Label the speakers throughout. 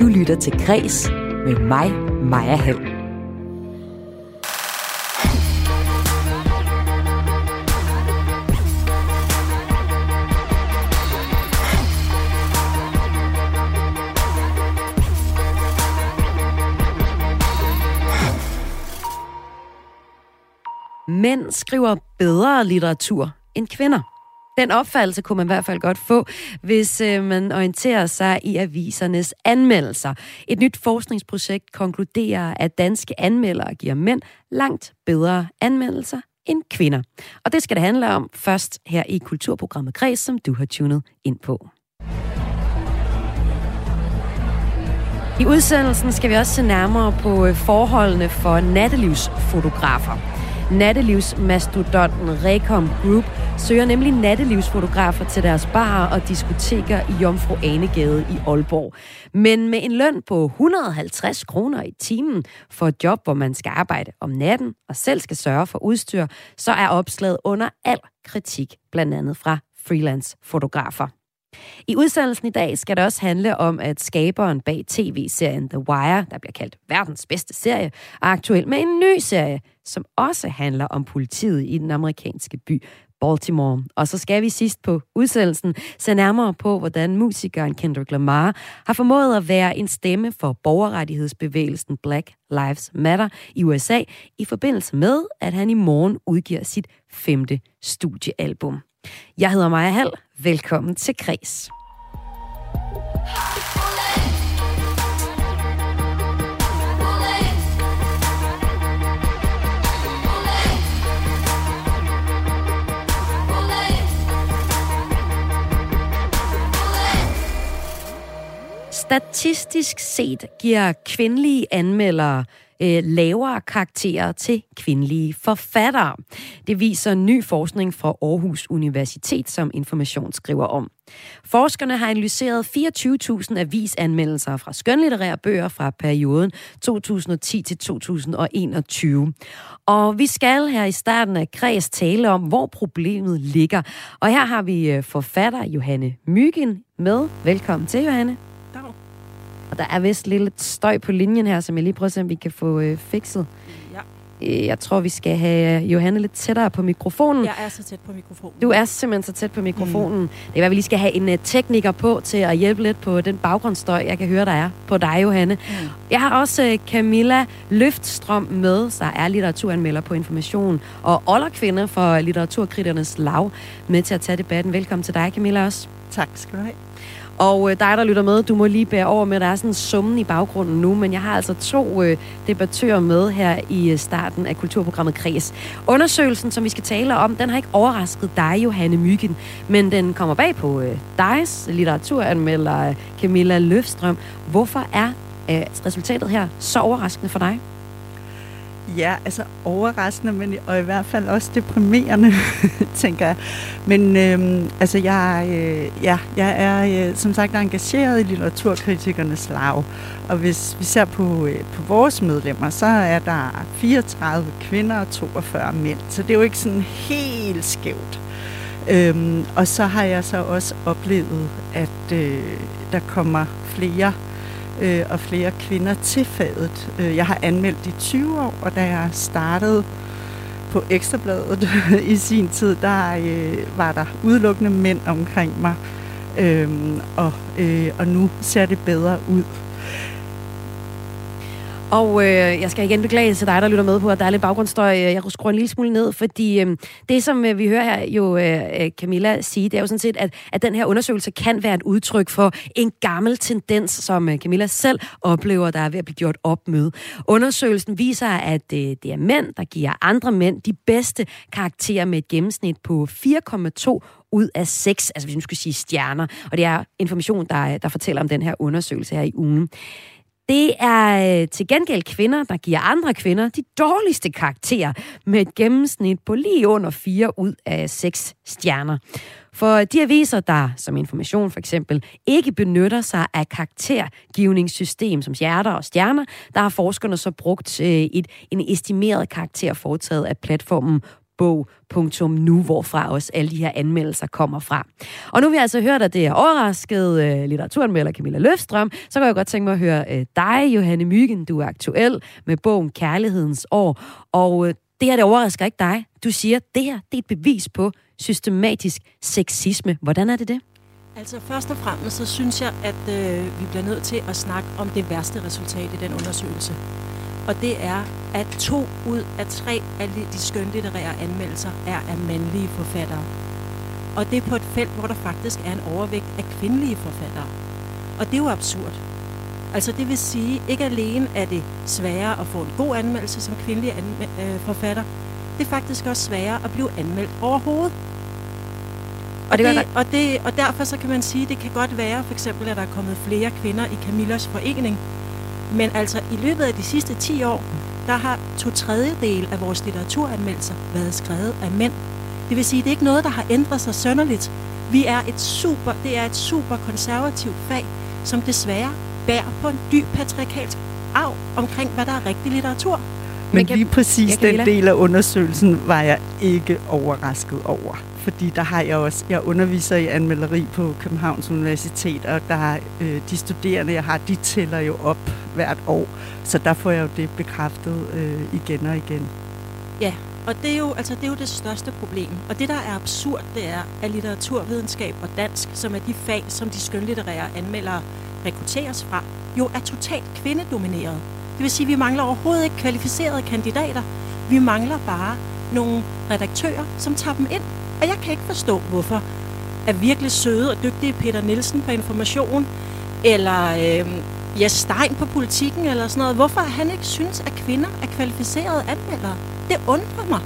Speaker 1: Du lytter til Græs med mig, Maja Hall. Mænd skriver bedre litteratur end kvinder. Den opfattelse kunne man i hvert fald godt få, hvis øh, man orienterer sig i avisernes anmeldelser. Et nyt forskningsprojekt konkluderer, at danske anmeldere giver mænd langt bedre anmeldelser end kvinder. Og det skal det handle om først her i kulturprogrammet Kreds, som du har tunet ind på. I udsendelsen skal vi også se nærmere på øh, forholdene for nattelivsfotografer. Nattelivsmastodonten Rekom Group søger nemlig nattelivsfotografer til deres barer og diskoteker i Jomfru Anegade i Aalborg. Men med en løn på 150 kroner i timen for et job, hvor man skal arbejde om natten og selv skal sørge for udstyr, så er opslaget under al kritik, blandt andet fra freelance-fotografer. I udsendelsen i dag skal det også handle om, at skaberen bag tv-serien The Wire, der bliver kaldt verdens bedste serie, er aktuel med en ny serie, som også handler om politiet i den amerikanske by Baltimore. Og så skal vi sidst på udsendelsen se nærmere på, hvordan musikeren Kendrick Lamar har formået at være en stemme for borgerrettighedsbevægelsen Black Lives Matter i USA i forbindelse med, at han i morgen udgiver sit femte studiealbum. Jeg hedder Maja Hall. Velkommen til Kres. Statistisk set giver kvindelige anmeldere øh, lavere karakterer til kvindelige forfattere. Det viser ny forskning fra Aarhus Universitet, som Information skriver om. Forskerne har analyseret 24.000 avisanmeldelser fra skønlitterære bøger fra perioden 2010 til 2021. Og vi skal her i starten af Kreds tale om, hvor problemet ligger. Og her har vi øh, forfatter Johanne Mygen med. Velkommen til, Johanne. Og der er vist lidt støj på linjen her, som jeg lige prøver at se, om vi kan få øh, fikset. Ja. Øh, jeg tror, vi skal have Johanne lidt tættere på mikrofonen.
Speaker 2: Jeg er så tæt på mikrofonen.
Speaker 1: Du er simpelthen så tæt på mikrofonen. Mm. Det er, at vi lige skal have en uh, tekniker på til at hjælpe lidt på den baggrundsstøj, jeg kan høre, der er på dig, Johanne. Mm. Jeg har også uh, Camilla Løftstrøm med, der er litteraturanmelder på Information, og olderkvinde for Litteraturkriternes Lav, med til at tage debatten. Velkommen til dig, Camilla, også.
Speaker 3: Tak skal du have.
Speaker 1: Og øh, dig, der lytter med, du må lige bære over med, at der er sådan en summen i baggrunden nu, men jeg har altså to øh, debattører med her i øh, starten af kulturprogrammet Kreds. Undersøgelsen, som vi skal tale om, den har ikke overrasket dig, Johanne Myggen, men den kommer bag på øh, dig, litteraturanmelder øh, Camilla Løfstrøm. Hvorfor er øh, resultatet her så overraskende for dig?
Speaker 3: Ja, altså overraskende, men og i hvert fald også deprimerende, tænker jeg. Men øhm, altså, jeg, øh, ja, jeg er øh, som sagt engageret i litteraturkritikernes lav. Og hvis vi ser på, øh, på vores medlemmer, så er der 34 kvinder og 42 mænd. Så det er jo ikke sådan helt skævt. Øhm, og så har jeg så også oplevet, at øh, der kommer flere øh, og flere kvinder til fadet. Øh, jeg har anmeldt i 20 år, og da jeg startede på Ekstrabladet i sin tid, der øh, var der udelukkende mænd omkring mig. Øh, og, øh, og nu ser det bedre ud.
Speaker 1: Og øh, jeg skal igen beklage til dig, der lytter med på, at der er lidt baggrundsstøj. Øh, jeg skruer en lille smule ned, fordi øh, det, som øh, vi hører her jo øh, øh, Camilla sige, det er jo sådan set, at, at den her undersøgelse kan være et udtryk for en gammel tendens, som øh, Camilla selv oplever, der er ved at blive gjort op med. Undersøgelsen viser, at øh, det er mænd, der giver andre mænd de bedste karakterer med et gennemsnit på 4,2 ud af 6, altså hvis man skulle sige stjerner. Og det er information, der, øh, der fortæller om den her undersøgelse her i ugen. Det er øh, til gengæld kvinder, der giver andre kvinder de dårligste karakterer med et gennemsnit på lige under 4 ud af 6 stjerner. For de aviser, der som information for eksempel ikke benytter sig af karaktergivningssystem som hjerter og stjerner, der har forskerne så brugt øh, et, en estimeret karakter foretaget af platformen bog.nu, hvorfra også alle de her anmeldelser kommer fra. Og nu vi jeg altså hørt, at det er overrasket øh, litteraturanmelder Camilla Løfstrøm, så kan jeg godt tænke mig at høre øh, dig, Johanne Myggen. Du er aktuel med bogen Kærlighedens år, og øh, det her, det overrasker ikke dig. Du siger, at det her det er et bevis på systematisk sexisme. Hvordan er det det?
Speaker 2: Altså først og fremmest, så synes jeg, at øh, vi bliver nødt til at snakke om det værste resultat i den undersøgelse. Og det er, at to ud af tre af de skønlitterære anmeldelser er af mandlige forfattere. Og det er på et felt, hvor der faktisk er en overvægt af kvindelige forfattere. Og det er jo absurd. Altså det vil sige, ikke alene er det sværere at få en god anmeldelse som kvindelig anme- øh, forfatter, det er faktisk også sværere at blive anmeldt overhovedet. Og, det, og, det, og derfor så kan man sige, at det kan godt være, for eksempel, at der er kommet flere kvinder i Camillas forening. Men altså i løbet af de sidste 10 år, der har to tredjedel af vores litteraturanmeldelser været skrevet af mænd. Det vil sige, at det er ikke noget, der har ændret sig sønderligt. Vi er et super, det er et super konservativt fag, som desværre bærer på en dyb patriarkalsk arv omkring, hvad der er rigtig litteratur.
Speaker 3: Men lige præcis den del af undersøgelsen var jeg ikke overrasket over fordi der har jeg også, jeg underviser i anmelderi på Københavns Universitet, og der øh, de studerende, jeg har, de tæller jo op hvert år, så der får jeg jo det bekræftet øh, igen og igen.
Speaker 2: Ja, og det er, jo, altså, det er jo det største problem. Og det, der er absurd, det er, at litteraturvidenskab og dansk, som er de fag, som de skønlitterære anmeldere rekrutteres fra, jo er totalt kvindedomineret. Det vil sige, at vi mangler overhovedet ikke kvalificerede kandidater. Vi mangler bare nogle redaktører, som tager dem ind og jeg kan ikke forstå, hvorfor er virkelig søde og dygtige Peter Nielsen på information, eller øh, Jes Stein på politikken, eller sådan noget. Hvorfor han ikke synes, at kvinder er kvalificerede anmeldere? Det undrer mig.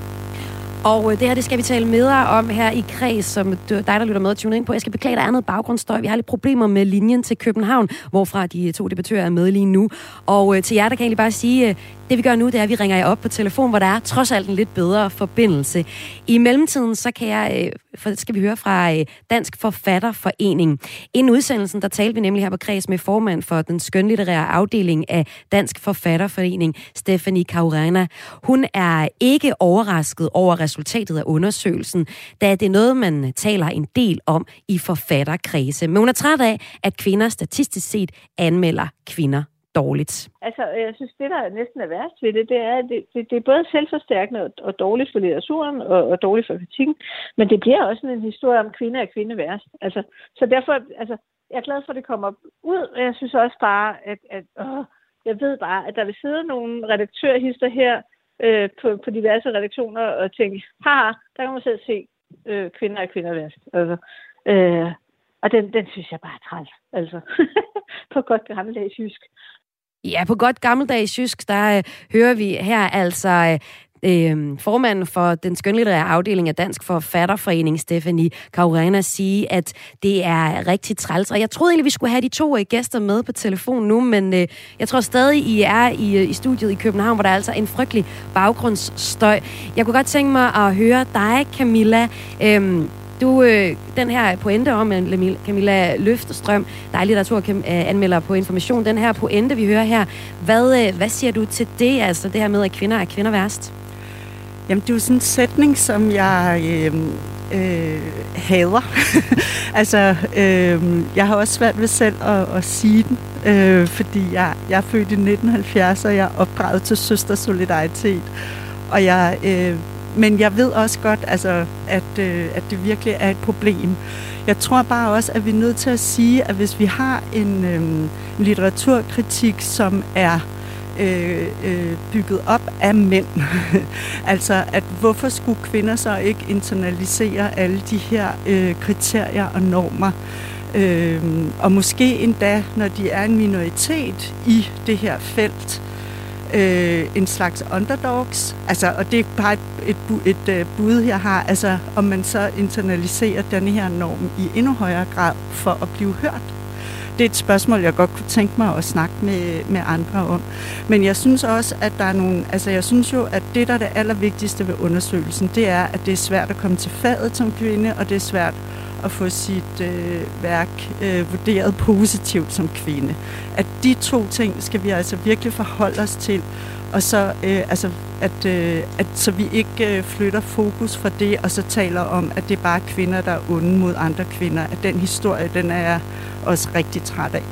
Speaker 1: Og øh, det her, det skal vi tale mere om her i Kreds, som dig, der lytter med og tuner ind på. Jeg skal beklage, der er noget baggrundsstøj. Vi har lidt problemer med linjen til København, hvorfra de to debattører er med lige nu. Og øh, til jer, der kan jeg egentlig bare sige, øh, det vi gør nu, det er, at vi ringer jer op på telefon, hvor der er trods alt en lidt bedre forbindelse. I mellemtiden, så kan jeg, øh, for skal vi høre fra øh, Dansk Forfatterforening. Inden udsendelsen, der talte vi nemlig her på Kreds med formand for den skønlitterære afdeling af Dansk Forfatterforening, Stephanie Kaurana. Hun er ikke overrasket over resultatet af undersøgelsen, da det er noget, man øh, taler en del om i forfatterkredse. Men hun er træt af, at kvinder statistisk set anmelder kvinder dårligt?
Speaker 4: Altså, jeg synes, det, der næsten er værst ved det, det er, at det, det, det er både selvforstærkende og, og dårligt for litteraturen og, og dårligt for kritikken, men det bliver også en historie om kvinde er kvinde værst. Altså, så derfor, altså, jeg er glad for, at det kommer ud, og jeg synes også bare, at, at åh, jeg ved bare, at der vil sidde nogle redaktørhister her øh, på, på diverse redaktioner og tænke, haha, der kan man selv se øh, kvinder er kvinder værst. Altså, øh, og den, den synes jeg bare er træls, altså. på godt gammeldags jysk.
Speaker 1: Ja, på godt gammeldags jysk, der øh, hører vi her altså øh, øh, formanden for den skønlitterære afdeling af Dansk Forfatterforening, Stephanie Kaurena, sige, at det er rigtig træls. Og jeg troede egentlig, vi skulle have de to øh, gæster med på telefon nu, men øh, jeg tror stadig, I er i, øh, i studiet i København, hvor der er altså en frygtelig baggrundsstøj. Jeg kunne godt tænke mig at høre dig, Camilla. Øh, du, øh, den her pointe om Camilla Løftestrøm, der er litteraturanmelder øh, på Information, den her pointe, vi hører her, hvad, øh, hvad siger du til det, altså det her med, at kvinder er kvinder værst?
Speaker 3: Jamen, det er jo sådan en sætning, som jeg øh, øh, hader. altså, øh, jeg har også svært ved selv at, at sige den, øh, fordi jeg, jeg er født i 1970, og jeg er opdraget til søster solidaritet. Og jeg øh, men jeg ved også godt, altså, at, øh, at det virkelig er et problem. Jeg tror bare også, at vi er nødt til at sige, at hvis vi har en, øh, litteraturkritik, som er øh, øh, bygget op af mænd, altså at hvorfor skulle kvinder så ikke internalisere alle de her øh, kriterier og normer? Øh, og måske endda, når de er en minoritet i det her felt, øh, en slags underdogs. Altså, og det er bare et, et, et, øh, bud, jeg har. Altså, om man så internaliserer denne her norm i endnu højere grad for at blive hørt. det er et spørgsmål, jeg godt kunne tænke mig at snakke med, med andre om. Men jeg synes også, at der er nogle... Altså, jeg synes jo, at det, der er det allervigtigste ved undersøgelsen, det er, at det er svært at komme til fadet som kvinde, og det er svært at få sit øh, værk øh, vurderet positivt som kvinde. At de to ting skal vi altså virkelig forholde os til, og så øh, altså at, øh, at så vi ikke øh, flytter fokus fra det, og så taler om, at det er bare kvinder, der er onde mod andre kvinder. At den historie, den er jeg også rigtig træt af.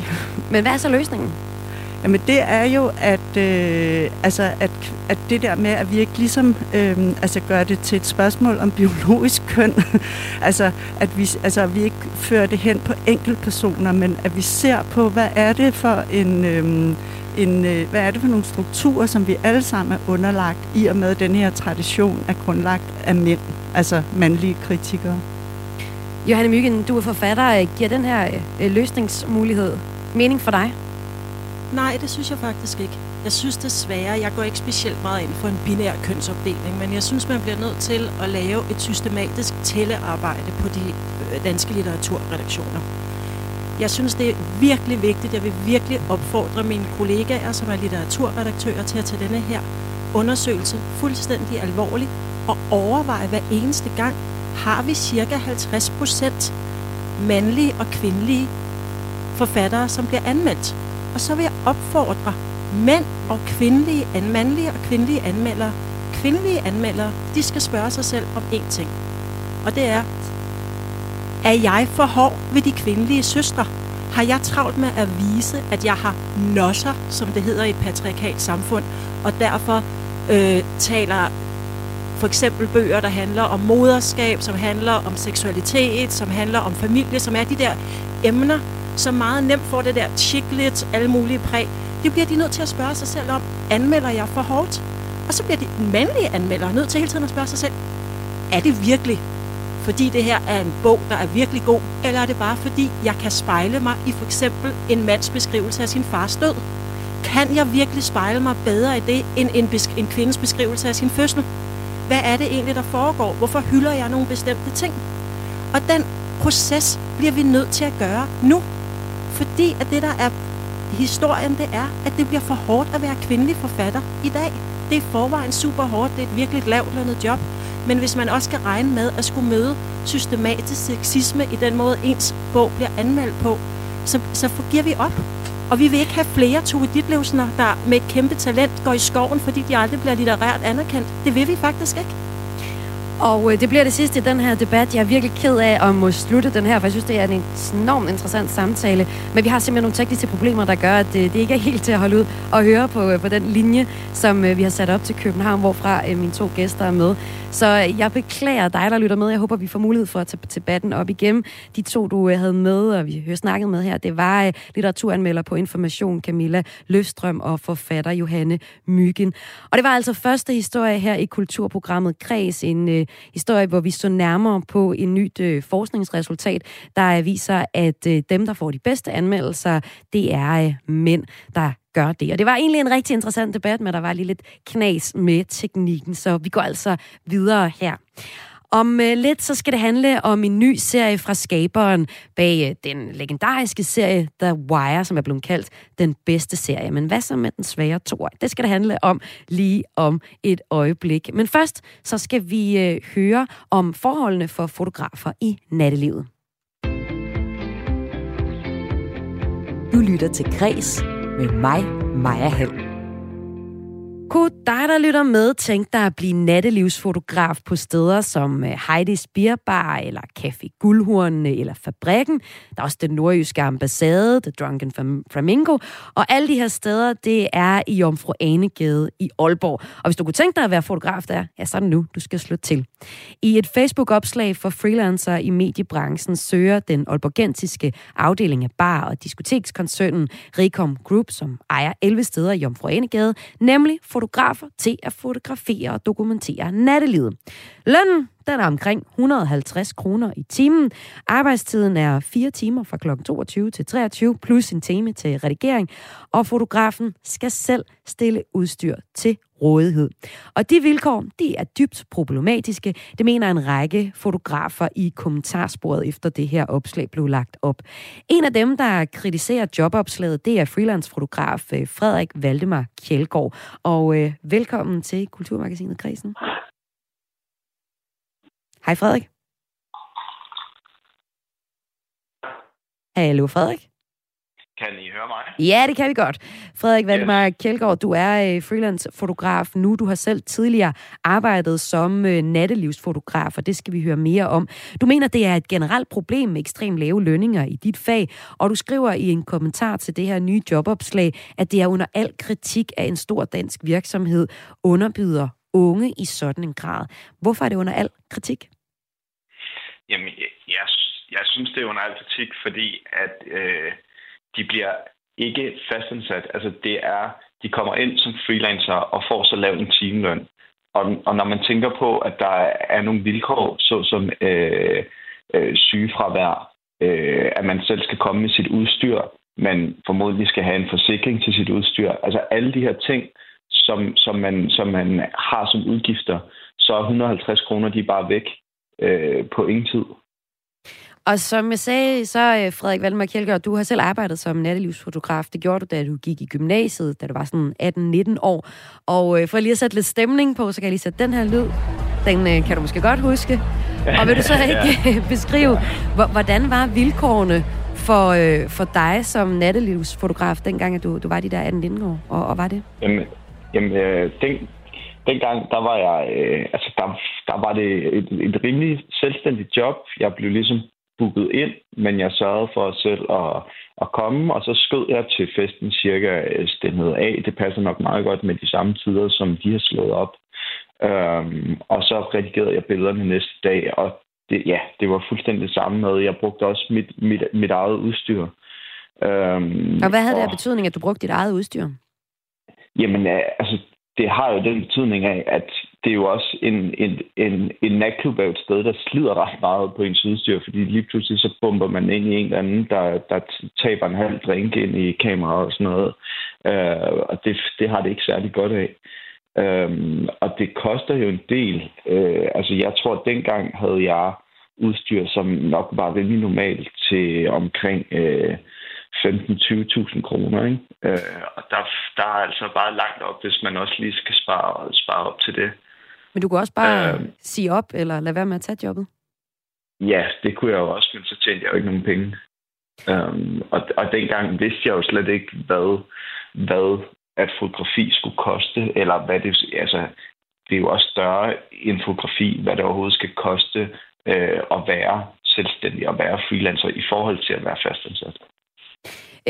Speaker 1: Men hvad er så løsningen?
Speaker 3: Jamen det er jo, at, øh, altså, at, at det der med, at vi ikke ligesom øh, altså gør det til et spørgsmål om biologisk køn, altså at vi, altså, at vi ikke fører det hen på enkeltpersoner, men at vi ser på, hvad er det for en... Øh, en, øh, hvad er det for nogle strukturer, som vi alle sammen er underlagt i og med, at den her tradition er grundlagt af mænd, altså mandlige kritikere.
Speaker 1: Johanne Myggen, du er forfatter. Giver den her øh, løsningsmulighed mening for dig?
Speaker 2: Nej, det synes jeg faktisk ikke. Jeg synes desværre, jeg går ikke specielt meget ind for en binær kønsopdeling, men jeg synes, man bliver nødt til at lave et systematisk tællearbejde på de øh, danske litteraturredaktioner. Jeg synes, det er virkelig vigtigt. Jeg vil virkelig opfordre mine kollegaer, som er litteraturredaktører, til at tage denne her undersøgelse fuldstændig alvorligt og overveje hver eneste gang, har vi cirka 50 procent mandlige og kvindelige forfattere, som bliver anmeldt. Og så vil jeg opfordre mænd og kvindelige, mandlige og kvindelige anmeldere, kvindelige anmeldere, de skal spørge sig selv om én ting. Og det er, er jeg for hård ved de kvindelige søstre? Har jeg travlt med at vise, at jeg har nosser, som det hedder i et patriarkalt samfund, og derfor øh, taler for eksempel bøger, der handler om moderskab, som handler om seksualitet, som handler om familie, som er de der emner, som meget nemt får det der chiclet, alle mulige præg. Det bliver de nødt til at spørge sig selv om, anmelder jeg for hårdt? Og så bliver de mandlige anmeldere nødt til hele tiden at spørge sig selv, er det virkelig fordi det her er en bog, der er virkelig god, eller er det bare fordi, jeg kan spejle mig i for eksempel en mands beskrivelse af sin fars død? Kan jeg virkelig spejle mig bedre i det, end en, besk- en kvindes beskrivelse af sin fødsel? Hvad er det egentlig, der foregår? Hvorfor hylder jeg nogle bestemte ting? Og den proces bliver vi nødt til at gøre nu. Fordi at det, der er historien, det er, at det bliver for hårdt at være kvindelig forfatter i dag. Det er forvejen super hårdt. Det er et virkelig lavt lønnet job. Men hvis man også skal regne med at skulle møde systematisk sexisme i den måde, ens bog bliver anmeldt på, så, så giver vi op. Og vi vil ikke have flere Tove Ditlevsener, der med kæmpe talent går i skoven, fordi de aldrig bliver litterært anerkendt. Det vil vi faktisk ikke.
Speaker 1: Og øh, det bliver det sidste i den her debat. Jeg er virkelig ked af at må slutte den her, for jeg synes, det er en enormt interessant samtale. Men vi har simpelthen nogle tekniske problemer, der gør, at det, øh, det ikke er helt til at holde ud og høre på, øh, på den linje, som øh, vi har sat op til København, hvorfra øh, mine to gæster er med. Så øh, jeg beklager dig, der lytter med. Jeg håber, vi får mulighed for at tage debatten op igen. De to, du øh, havde med, og vi har snakket med her, det var øh, litteraturanmelder på Information, Camilla Løfstrøm og forfatter Johanne Myggen. Og det var altså første historie her i kulturprogrammet Kreds, en øh, historie, hvor vi så nærmere på en nyt øh, forskningsresultat, der viser, at øh, dem, der får de bedste anmeldelser, det er øh, mænd, der gør det. Og det var egentlig en rigtig interessant debat, men der var lige lidt knas med teknikken, så vi går altså videre her. Om øh, lidt så skal det handle om en ny serie fra skaberen bag øh, den legendariske serie The Wire, som er blevet kaldt den bedste serie. Men hvad så med den svære tor? Det skal det handle om lige om et øjeblik. Men først så skal vi øh, høre om forholdene for fotografer i nattelivet.
Speaker 5: Du lytter til Græs med mig, Maja Hall.
Speaker 1: Kunne dig, der lytter med, tænke dig at blive nattelivsfotograf på steder som øh, Heidi's Heidi's Bierbar, eller Café Guldhornene, øh, eller Fabrikken. Der er også den nordjyske ambassade, The Drunken Flamingo. Og alle de her steder, det er i Jomfru Anegade i Aalborg. Og hvis du kunne tænke dig at være fotograf der, ja, så er det nu, du skal slå til. I et Facebook-opslag for freelancer i mediebranchen søger den aalborgensiske afdeling af bar- og diskotekskoncernen Recom Group, som ejer 11 steder i Jomfru Anegade, nemlig fotografer til at fotografere og dokumentere nattelivet. Lønnen den er omkring 150 kroner i timen. Arbejdstiden er 4 timer fra kl. 22 til 23, plus en time til redigering. Og fotografen skal selv stille udstyr til rådighed. Og de vilkår, de er dybt problematiske. Det mener en række fotografer i kommentarsporet efter det her opslag blev lagt op. En af dem, der kritiserer jobopslaget, det er freelance-fotograf øh, Frederik Valdemar Kjeldgaard. Og øh, velkommen til Kulturmagasinet Krisen. Hej Frederik. Hallo Frederik.
Speaker 6: Kan I høre mig?
Speaker 1: Ja, det kan vi godt. Frederik Valdemar yes. Kjeldgaard, du er øh, freelance-fotograf nu. Du har selv tidligere arbejdet som øh, nattelivsfotograf, og det skal vi høre mere om. Du mener, det er et generelt problem med ekstremt lave lønninger i dit fag, og du skriver i en kommentar til det her nye jobopslag, at det er under al kritik af en stor dansk virksomhed underbyder unge i sådan en grad. Hvorfor er det under al kritik?
Speaker 6: Jamen, jeg, jeg synes, det er under al kritik, fordi at øh, de bliver ikke fastansat. Altså, det er, de kommer ind som freelancer og får så lav en timeløn. Og, og når man tænker på, at der er nogle vilkår, såsom øh, øh, sygefravær, øh, at man selv skal komme med sit udstyr, man formodentlig skal have en forsikring til sit udstyr, altså alle de her ting, som, som, man, som man har som udgifter, så er 150 kroner, de er bare væk øh, på ingen tid.
Speaker 1: Og som jeg sagde, så øh, Frederik Valdemar Kjeldgaard, du har selv arbejdet som nattelivsfotograf. Det gjorde du, da du gik i gymnasiet, da du var sådan 18-19 år. Og øh, for lige at sætte lidt stemning på, så kan jeg lige sætte den her lyd. Den øh, kan du måske godt huske. Og vil du så ikke ja. beskrive, hvordan var vilkårene for, for dig som nattelivsfotograf, dengang at du, du var de der 18-19 år, og, og var det?
Speaker 6: Jamen, jamen øh, den, dengang, der var jeg, øh, altså der, der var det et, et rimelig selvstændigt job. Jeg blev ligesom booket ind, men jeg sørgede for selv at, at komme, og så skød jeg til festen cirka øh, stemmet af. Det passer nok meget godt med de samme tider, som de har slået op. Øhm, og så redigerede jeg billederne næste dag, og det, ja, det var fuldstændig det samme med. Jeg brugte også mit, mit, mit eget udstyr.
Speaker 1: Øhm, og hvad havde og, det af betydning, at du brugte dit eget udstyr?
Speaker 6: Jamen, altså, det har jo den betydning af, at det er jo også en, en, en, en natklub er et sted, der slider ret meget på ens udstyr, fordi lige pludselig så bomber man ind i en eller anden, der, der taber en halv drink ind i kameraet og sådan noget. Øh, og det, det har det ikke særlig godt af. Um, og det koster jo en del. Øh, altså jeg tror, at dengang havde jeg udstyr, som nok var rimelig normalt til omkring... øh, 15-20.000 kroner. Ikke? Øh, og der, der er altså bare langt op, hvis man også lige skal spare, spare op til det.
Speaker 1: Men du kunne også bare øh, sige op, eller lade være med at tage jobbet?
Speaker 6: Ja, det kunne jeg jo også, men så tjente jeg jo ikke nogen penge. Um, og, og dengang vidste jeg jo slet ikke, hvad, hvad at fotografi skulle koste, eller hvad det, altså, det er jo også større end fotografi, hvad det overhovedet skal koste øh, at være selvstændig og være freelancer i forhold til at være fastansat.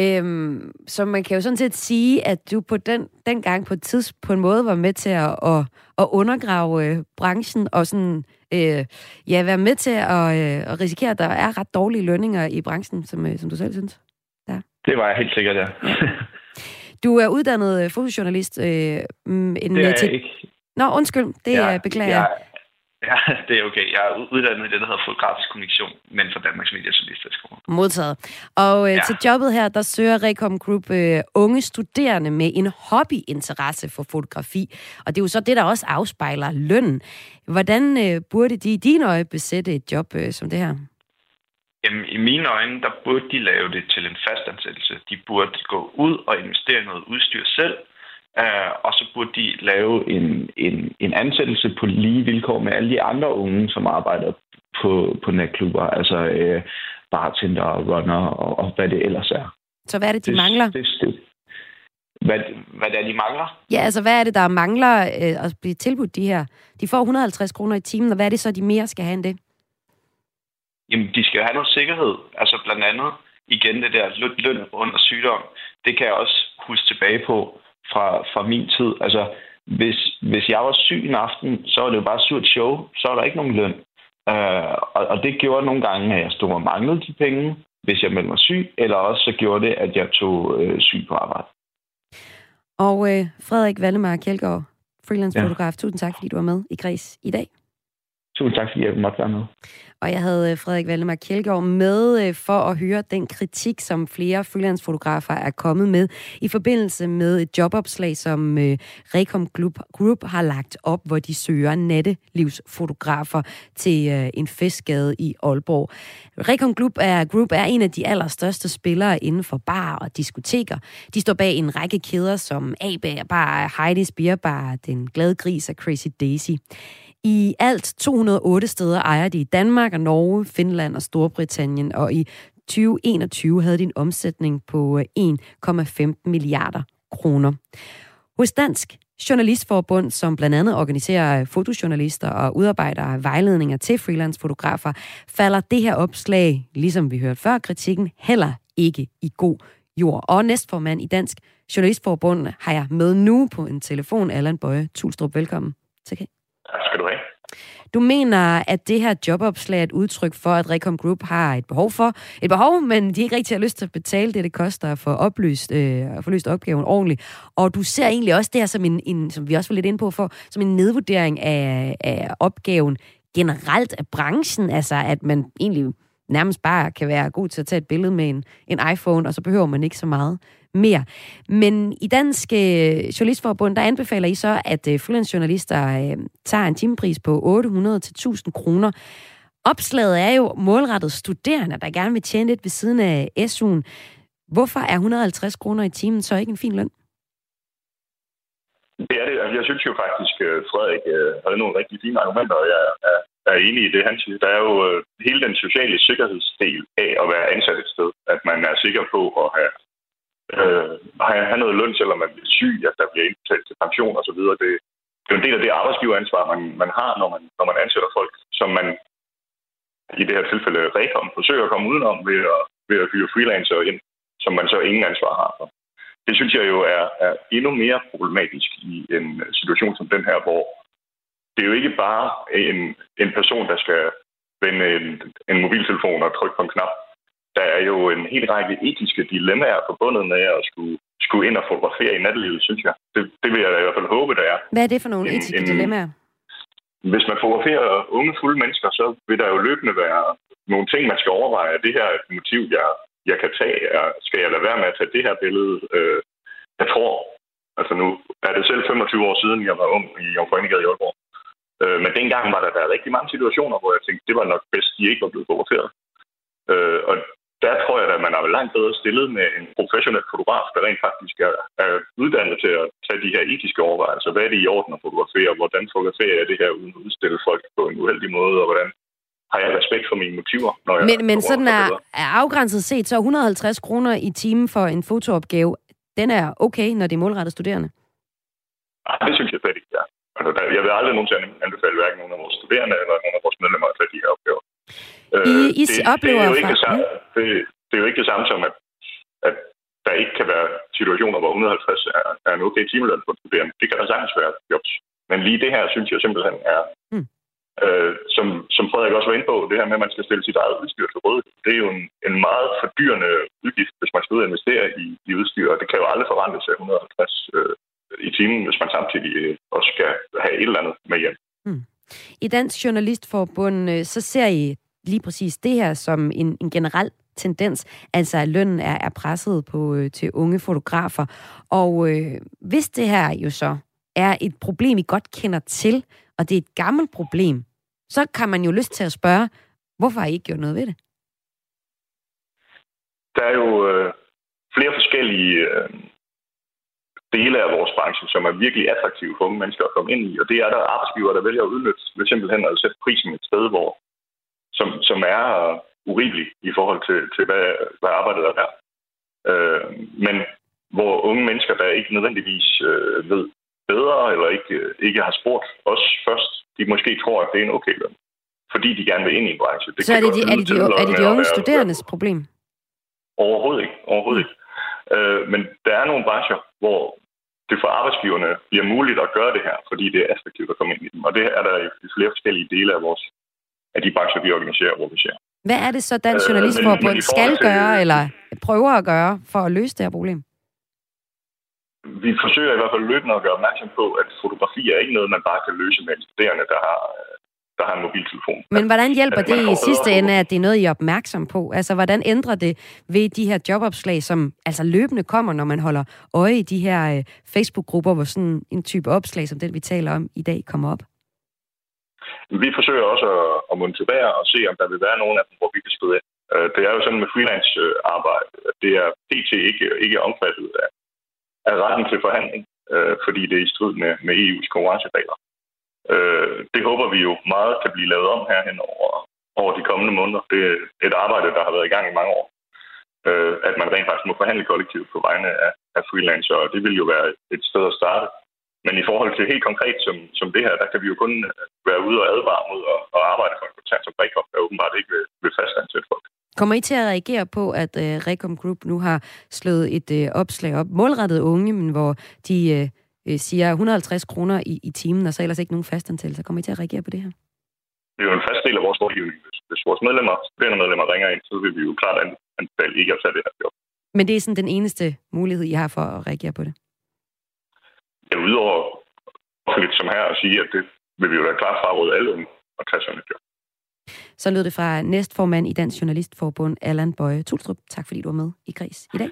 Speaker 1: Øhm, så man kan jo sådan set sige, at du på den, den gang på et tids, på en måde var med til at, at, at undergrave øh, branchen og sådan, øh, ja, være med til at, øh, at risikere, at der er ret dårlige lønninger i branchen, som, øh, som du selv synes.
Speaker 6: Ja. Det var jeg helt sikkert, ja. ja.
Speaker 1: Du er uddannet øh, fotojournalist. Øh, en,
Speaker 6: det er jeg ikke.
Speaker 1: Nå, undskyld, det ja, beklager jeg.
Speaker 6: Ja, det er okay. Jeg er uddannet i det, der hedder fotografisk kommunikation, men for Danmarks Mediejournalisterskole.
Speaker 1: Modtaget. Og øh, ja. til jobbet her, der søger Recom Group øh, unge studerende med en hobbyinteresse for fotografi. Og det er jo så det, der også afspejler lønnen. Hvordan øh, burde de i dine øje besætte et job øh, som det her?
Speaker 6: Jamen, i mine øjne, der burde de lave det til en fastansættelse. De burde gå ud og investere noget udstyr selv, Uh, og så burde de lave en, en, en ansættelse på lige vilkår med alle de andre unge, som arbejder på, på natklubber, altså uh, bartender, runner og, og hvad det ellers er.
Speaker 1: Så hvad er det, de det, mangler? Det, det,
Speaker 6: hvad, hvad det er, de mangler?
Speaker 1: Ja, altså hvad er det, der mangler uh, at blive tilbudt de her? De får 150 kroner i timen, og hvad er det så, de mere skal have end det?
Speaker 6: Jamen, de skal have noget sikkerhed. Altså blandt andet, igen det der løn under sygdom, det kan jeg også huske tilbage på fra, fra min tid. Altså, hvis, hvis jeg var syg en aften, så var det jo bare surt show. Så var der ikke nogen løn. Uh, og, og det gjorde nogle gange, at jeg stod og manglede de penge, hvis jeg meldte mig syg, eller også så gjorde det, at jeg tog øh, syg på arbejde.
Speaker 1: Og øh, Frederik Valdemar Kjeldgaard, freelance-fotograf, ja. tusind tak, fordi du var med i Græs i dag.
Speaker 6: Tusind tak, fordi jeg måtte være med.
Speaker 1: Og jeg havde øh, Frederik Valdemar Kjeldgaard med øh, for at høre den kritik, som flere freelance-fotografer er kommet med i forbindelse med et jobopslag, som øh, Rekom Group, Group har lagt op, hvor de søger nattelivsfotografer til en festgade i Aalborg. Rekom Group er, Group er en af de allerstørste spillere inden for bar og diskoteker. De står bag en række kæder som AB Bar, Heidi's Beer Bar, Den Glade Gris og Crazy Daisy. I alt 208 steder ejer de i Danmark og Norge, Finland og Storbritannien, og i 2021 havde de en omsætning på øh, 1,15 milliarder kroner. Hos Dansk Journalistforbund, som blandt andet organiserer øh, fotojournalister og udarbejder vejledninger til freelance-fotografer, falder det her opslag, ligesom vi hørte før kritikken, heller ikke i god jord. Og næstformand i Dansk Journalistforbund har jeg med nu på en telefon, Allan Bøje Tulstrup. Velkommen til
Speaker 7: Tak skal du have.
Speaker 1: Du mener, at det her jobopslag er et udtryk for, at Recom Group har et behov for et behov, men de ikke rigtig har lyst til at betale det, det koster for oplyst, øh, for løst opgaven ordentligt. Og du ser egentlig også det her som en, en som vi også var lidt inde på, for, som en nedvurdering af, af opgaven generelt af branchen, altså at man egentlig nærmest bare kan være god til at tage et billede med en, en iPhone, og så behøver man ikke så meget mere. Men i Dansk øh, Journalistforbund, der anbefaler I så, at øh, freelance-journalister øh, tager en timepris på 800-1000 kroner. Opslaget er jo målrettet studerende, der gerne vil tjene lidt ved siden af SU'en. Hvorfor er 150 kroner i timen så ikke en fin løn?
Speaker 7: Det er det. Altså, jeg synes jo faktisk, at Frederik øh, havde nogle rigtig fine argumenter, og jeg er, er enig i det, han siger. Der er jo øh, hele den sociale sikkerhedsdel af at være ansat et sted. At man er sikker på at have øh, have noget løn, selvom man bliver syg, at der bliver indbetalt til pension osv. Det, det er jo en del af det arbejdsgiveransvar, man, man har, når man, når man ansætter folk, som man i det her tilfælde Rekom forsøger at komme udenom ved at, ved at hyre freelancer ind, som man så ingen ansvar har for. Det synes jeg jo er, er endnu mere problematisk i en øh, situation som den her, hvor det er jo ikke bare en, en person, der skal vende en, en mobiltelefon og trykke på en knap der er jo en hel række etiske dilemmaer forbundet med at skulle, skulle ind og fotografere i nattelivet, synes jeg. Det, det vil jeg i hvert fald håbe, der er.
Speaker 1: Hvad er det for nogle en, etiske en, dilemmaer?
Speaker 7: Hvis man fotograferer unge, fulde mennesker, så vil der jo løbende være nogle ting, man skal overveje. Er det her et motiv, jeg, jeg kan tage? Er, skal jeg lade være med at tage det her billede? Øh, jeg tror, altså nu er det selv 25 år siden, jeg var ung i Jomfrønegade i Aalborg. Øh, men dengang var der, der rigtig mange situationer, hvor jeg tænkte, det var nok bedst, de ikke var blevet fotograferet. Øh, og der tror jeg at man er langt bedre stillet med en professionel fotograf, der rent faktisk er, er uddannet til at tage de her etiske overvejelser. Hvad er det i orden at fotografere? Hvordan fotograferer jeg det her uden at udstille folk på en uheldig måde? Og hvordan har jeg respekt for mine motiver? Når jeg
Speaker 1: men men sådan er, er afgrænset set, så 150 kroner i timen for en fotoopgave, den er okay, når det er målrettet studerende?
Speaker 7: Ja, det synes jeg slet ikke, ja. Altså, der, jeg vil aldrig nogensinde anbefale hverken nogen af vores studerende eller nogen af vores medlemmer at tage de her opgaver.
Speaker 1: I, I det, oplever
Speaker 7: det, er jo ikke det, samme, det, det er jo ikke det samme som, at, at der ikke kan være situationer, hvor 150 er, er en okay timeløn for studerende. Det kan der sagtens være jobs. Men lige det her, synes jeg simpelthen er, mm. øh, som, som Frederik også var inde på, det her med, at man skal stille sit eget udstyr til rådighed. Det er jo en, en meget fordyrende udgift, hvis man skal ud og investere i, i udstyr, og det kan jo aldrig forvandles af 150 øh, i timen, hvis man samtidig øh, også skal have et eller andet med hjem. Mm.
Speaker 1: I Dansk Journalistforbund, øh, så ser I lige præcis det her som en, en generel tendens, altså at lønnen er, er presset på øh, til unge fotografer. Og øh, hvis det her jo så er et problem, I godt kender til, og det er et gammelt problem, så kan man jo lyst til at spørge, hvorfor har I ikke gjort noget ved det?
Speaker 7: Der er jo øh, flere forskellige øh, dele af vores branche, som er virkelig attraktive for unge mennesker at komme ind i, og det er der arbejdsgiver, der vælger at udnytte ved simpelthen at sætte prisen et sted, hvor som, som er urimelig i forhold til, til hvad, hvad arbejdet er værd. Øh, men hvor unge mennesker, der ikke nødvendigvis øh, ved bedre, eller ikke, ikke har spurgt os først, de måske tror, at det er en okay løn. Fordi de gerne vil ind i en branche.
Speaker 1: Det Så er det, de, er, det de, er det de unge studerendes problem?
Speaker 7: Overhovedet ikke. Overhovedet ikke. Øh, men der er nogle brancher, hvor det for arbejdsgiverne bliver muligt at gøre det her, fordi det er attraktivt at komme ind i dem. Og det er der i flere forskellige dele af vores af de brancher, vi organiserer, vi ser.
Speaker 1: Hvad er det så, Dansk Journalistforbund øh, skal til, gøre, eller prøver at gøre, for at løse det her problem?
Speaker 7: Vi forsøger i hvert fald løbende at gøre opmærksom på, at fotografi er ikke noget, man bare kan løse med en studerende, der har, der har en mobiltelefon.
Speaker 1: Men hvordan hjælper det i sidste ende, at det er noget, I er opmærksom på? Altså, hvordan ændrer det ved de her jobopslag, som altså løbende kommer, når man holder øje i de her øh, Facebook-grupper, hvor sådan en type opslag, som den vi taler om i dag, kommer op?
Speaker 7: Vi forsøger også at, at monitorere og se, om der vil være nogen af dem, hvor vi kan skride ind. Øh, det er jo sådan med freelance-arbejde, øh, at det er pt. ikke, ikke omfattet af, af retten til forhandling, øh, fordi det er i strid med, med EU's konkurrenceregler. Øh, det håber vi jo meget kan blive lavet om herhen over, over de kommende måneder. Det er et arbejde, der har været i gang i mange år. Øh, at man rent faktisk må forhandle kollektivt på vegne af, af freelancer, og det vil jo være et sted at starte. Men i forhold til helt konkret som, som det her, der kan vi jo kun øh, være ude og advare mod at, at arbejde for en kontakt som Rekom, der åbenbart ikke vil, vil fastansætte folk.
Speaker 1: Kommer I til at reagere på, at uh, Rekom Group nu har slået et uh, opslag op, målrettet unge, men hvor de uh, øh, siger 150 kroner i, i timen, og så ellers ikke nogen fastansættelse. Kommer I til at reagere på det her?
Speaker 7: Det er jo en fast del af vores lovgivning. Hvis, hvis vores medlemmer, studerende medlemmer ringer ind, så vil vi jo klart anbefale ikke at tage det her job.
Speaker 1: Men det er sådan den eneste mulighed, I har for at reagere på det?
Speaker 7: Ja, udover offentligt som her at sige, at det vil vi jo da klart fraråde alle at tage sådan et job.
Speaker 1: Så lød det fra næstformand i Dansk Journalistforbund, Allan Bøje Tulstrup. Tak fordi du var med i Græs i dag.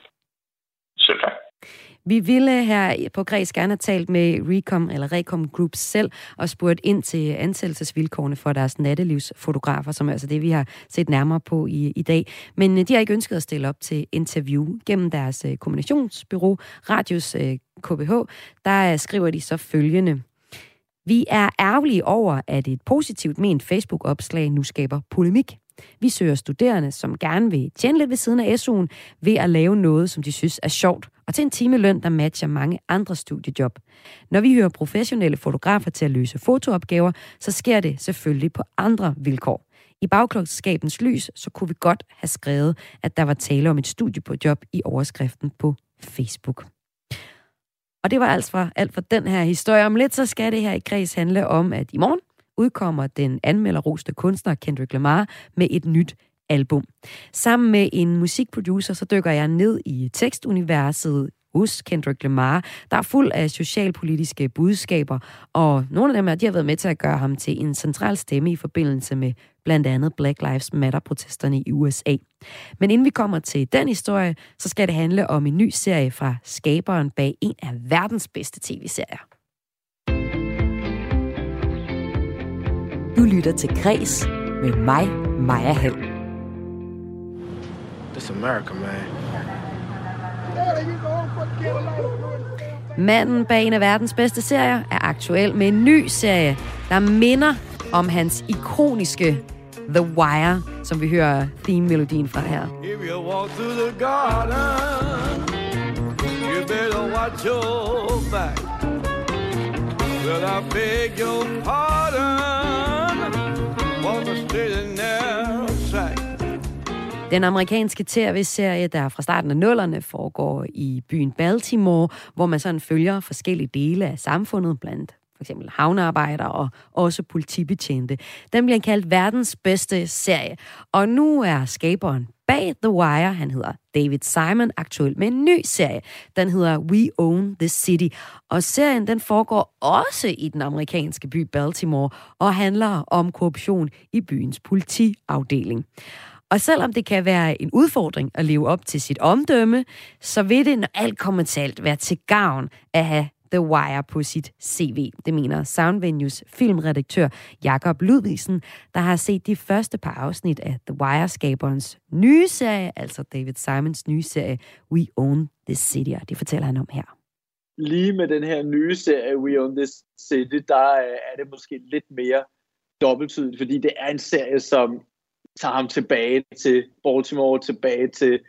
Speaker 1: Vi ville her på Græs gerne have talt med Recom, eller Recom Group selv, og spurgt ind til ansættelsesvilkårene for deres nattelivsfotografer, som er altså det, vi har set nærmere på i, i dag. Men øh, de har ikke ønsket at stille op til interview gennem deres øh, kommunikationsbyrå, Radius øh, KBH. Der skriver de så følgende. Vi er ærgerlige over, at et positivt ment Facebook-opslag nu skaber polemik. Vi søger studerende, som gerne vil tjene lidt ved siden af SU'en, ved at lave noget, som de synes er sjovt, og til en timeløn, der matcher mange andre studiejob. Når vi hører professionelle fotografer til at løse fotoopgaver, så sker det selvfølgelig på andre vilkår. I bagklokskabens lys, så kunne vi godt have skrevet, at der var tale om et studie på job i overskriften på Facebook. Og det var alt for, alt for den her historie. Om lidt så skal det her i kreds handle om, at i morgen udkommer den anmelderroste kunstner Kendrick Lamar med et nyt album. Sammen med en musikproducer, så dykker jeg ned i tekstuniverset hos Kendrick Lamar, der er fuld af socialpolitiske budskaber, og nogle af dem her, de har været med til at gøre ham til en central stemme i forbindelse med blandt andet Black Lives Matter-protesterne i USA. Men inden vi kommer til den historie, så skal det handle om en ny serie fra skaberen bag en af verdens bedste tv-serier.
Speaker 5: Du lytter til Græs med mig, Maja Hall.
Speaker 8: This America, man.
Speaker 1: Manden bag en af verdens bedste serier er aktuel med en ny serie, der minder om hans ikoniske The Wire, som vi hører theme-melodien fra her. If you walk through the garden, you better watch your back. Will I beg your pardon? Den amerikanske tv-serie, der fra starten af nullerne foregår i byen Baltimore, hvor man sådan følger forskellige dele af samfundet, blandt for eksempel havnearbejdere og også politibetjente. Den bliver kaldt verdens bedste serie. Og nu er skaberen bag The Wire, han hedder David Simon, aktuel med en ny serie. Den hedder We Own the City. Og serien den foregår også i den amerikanske by Baltimore og handler om korruption i byens politiafdeling. Og selvom det kan være en udfordring at leve op til sit omdømme, så vil det, når alt kommer til alt, være til gavn at have The Wire på sit CV. Det mener Soundvenues filmredaktør Jakob Ludvigsen, der har set de første par afsnit af The Wire-skaberens nye serie, altså David Simons nye serie We Own This City, og det fortæller han om her.
Speaker 9: Lige med den her nye serie We Own This City, der øh, er det måske lidt mere dobbelttydigt, fordi det er en serie, som tager ham tilbage til Baltimore, tilbage til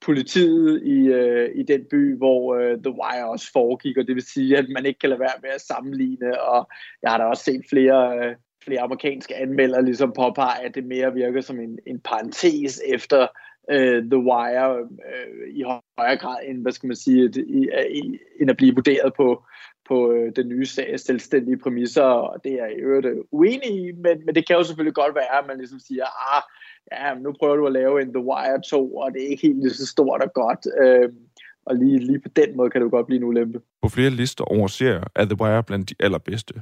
Speaker 9: politiet i, øh, i den by, hvor øh, The Wire også foregik, og det vil sige, at man ikke kan lade være med at sammenligne, og jeg har da også set flere, øh, flere amerikanske anmeldere ligesom påpege, at det mere virker som en, en parentes efter øh, The Wire øh, i højere grad end, hvad skal man sige, et, i, i, end at blive vurderet på, på øh, den nye sags selvstændige præmisser, og det er jeg i øvrigt øh, uenig i, men, men det kan jo selvfølgelig godt være, at man ligesom siger, ah, ja, nu prøver du at lave en The Wire 2, og det er ikke helt lige så stort og godt. Øh, og lige, lige på den måde kan det jo godt blive en ulempe.
Speaker 10: På flere lister over serier er The Wire blandt de allerbedste.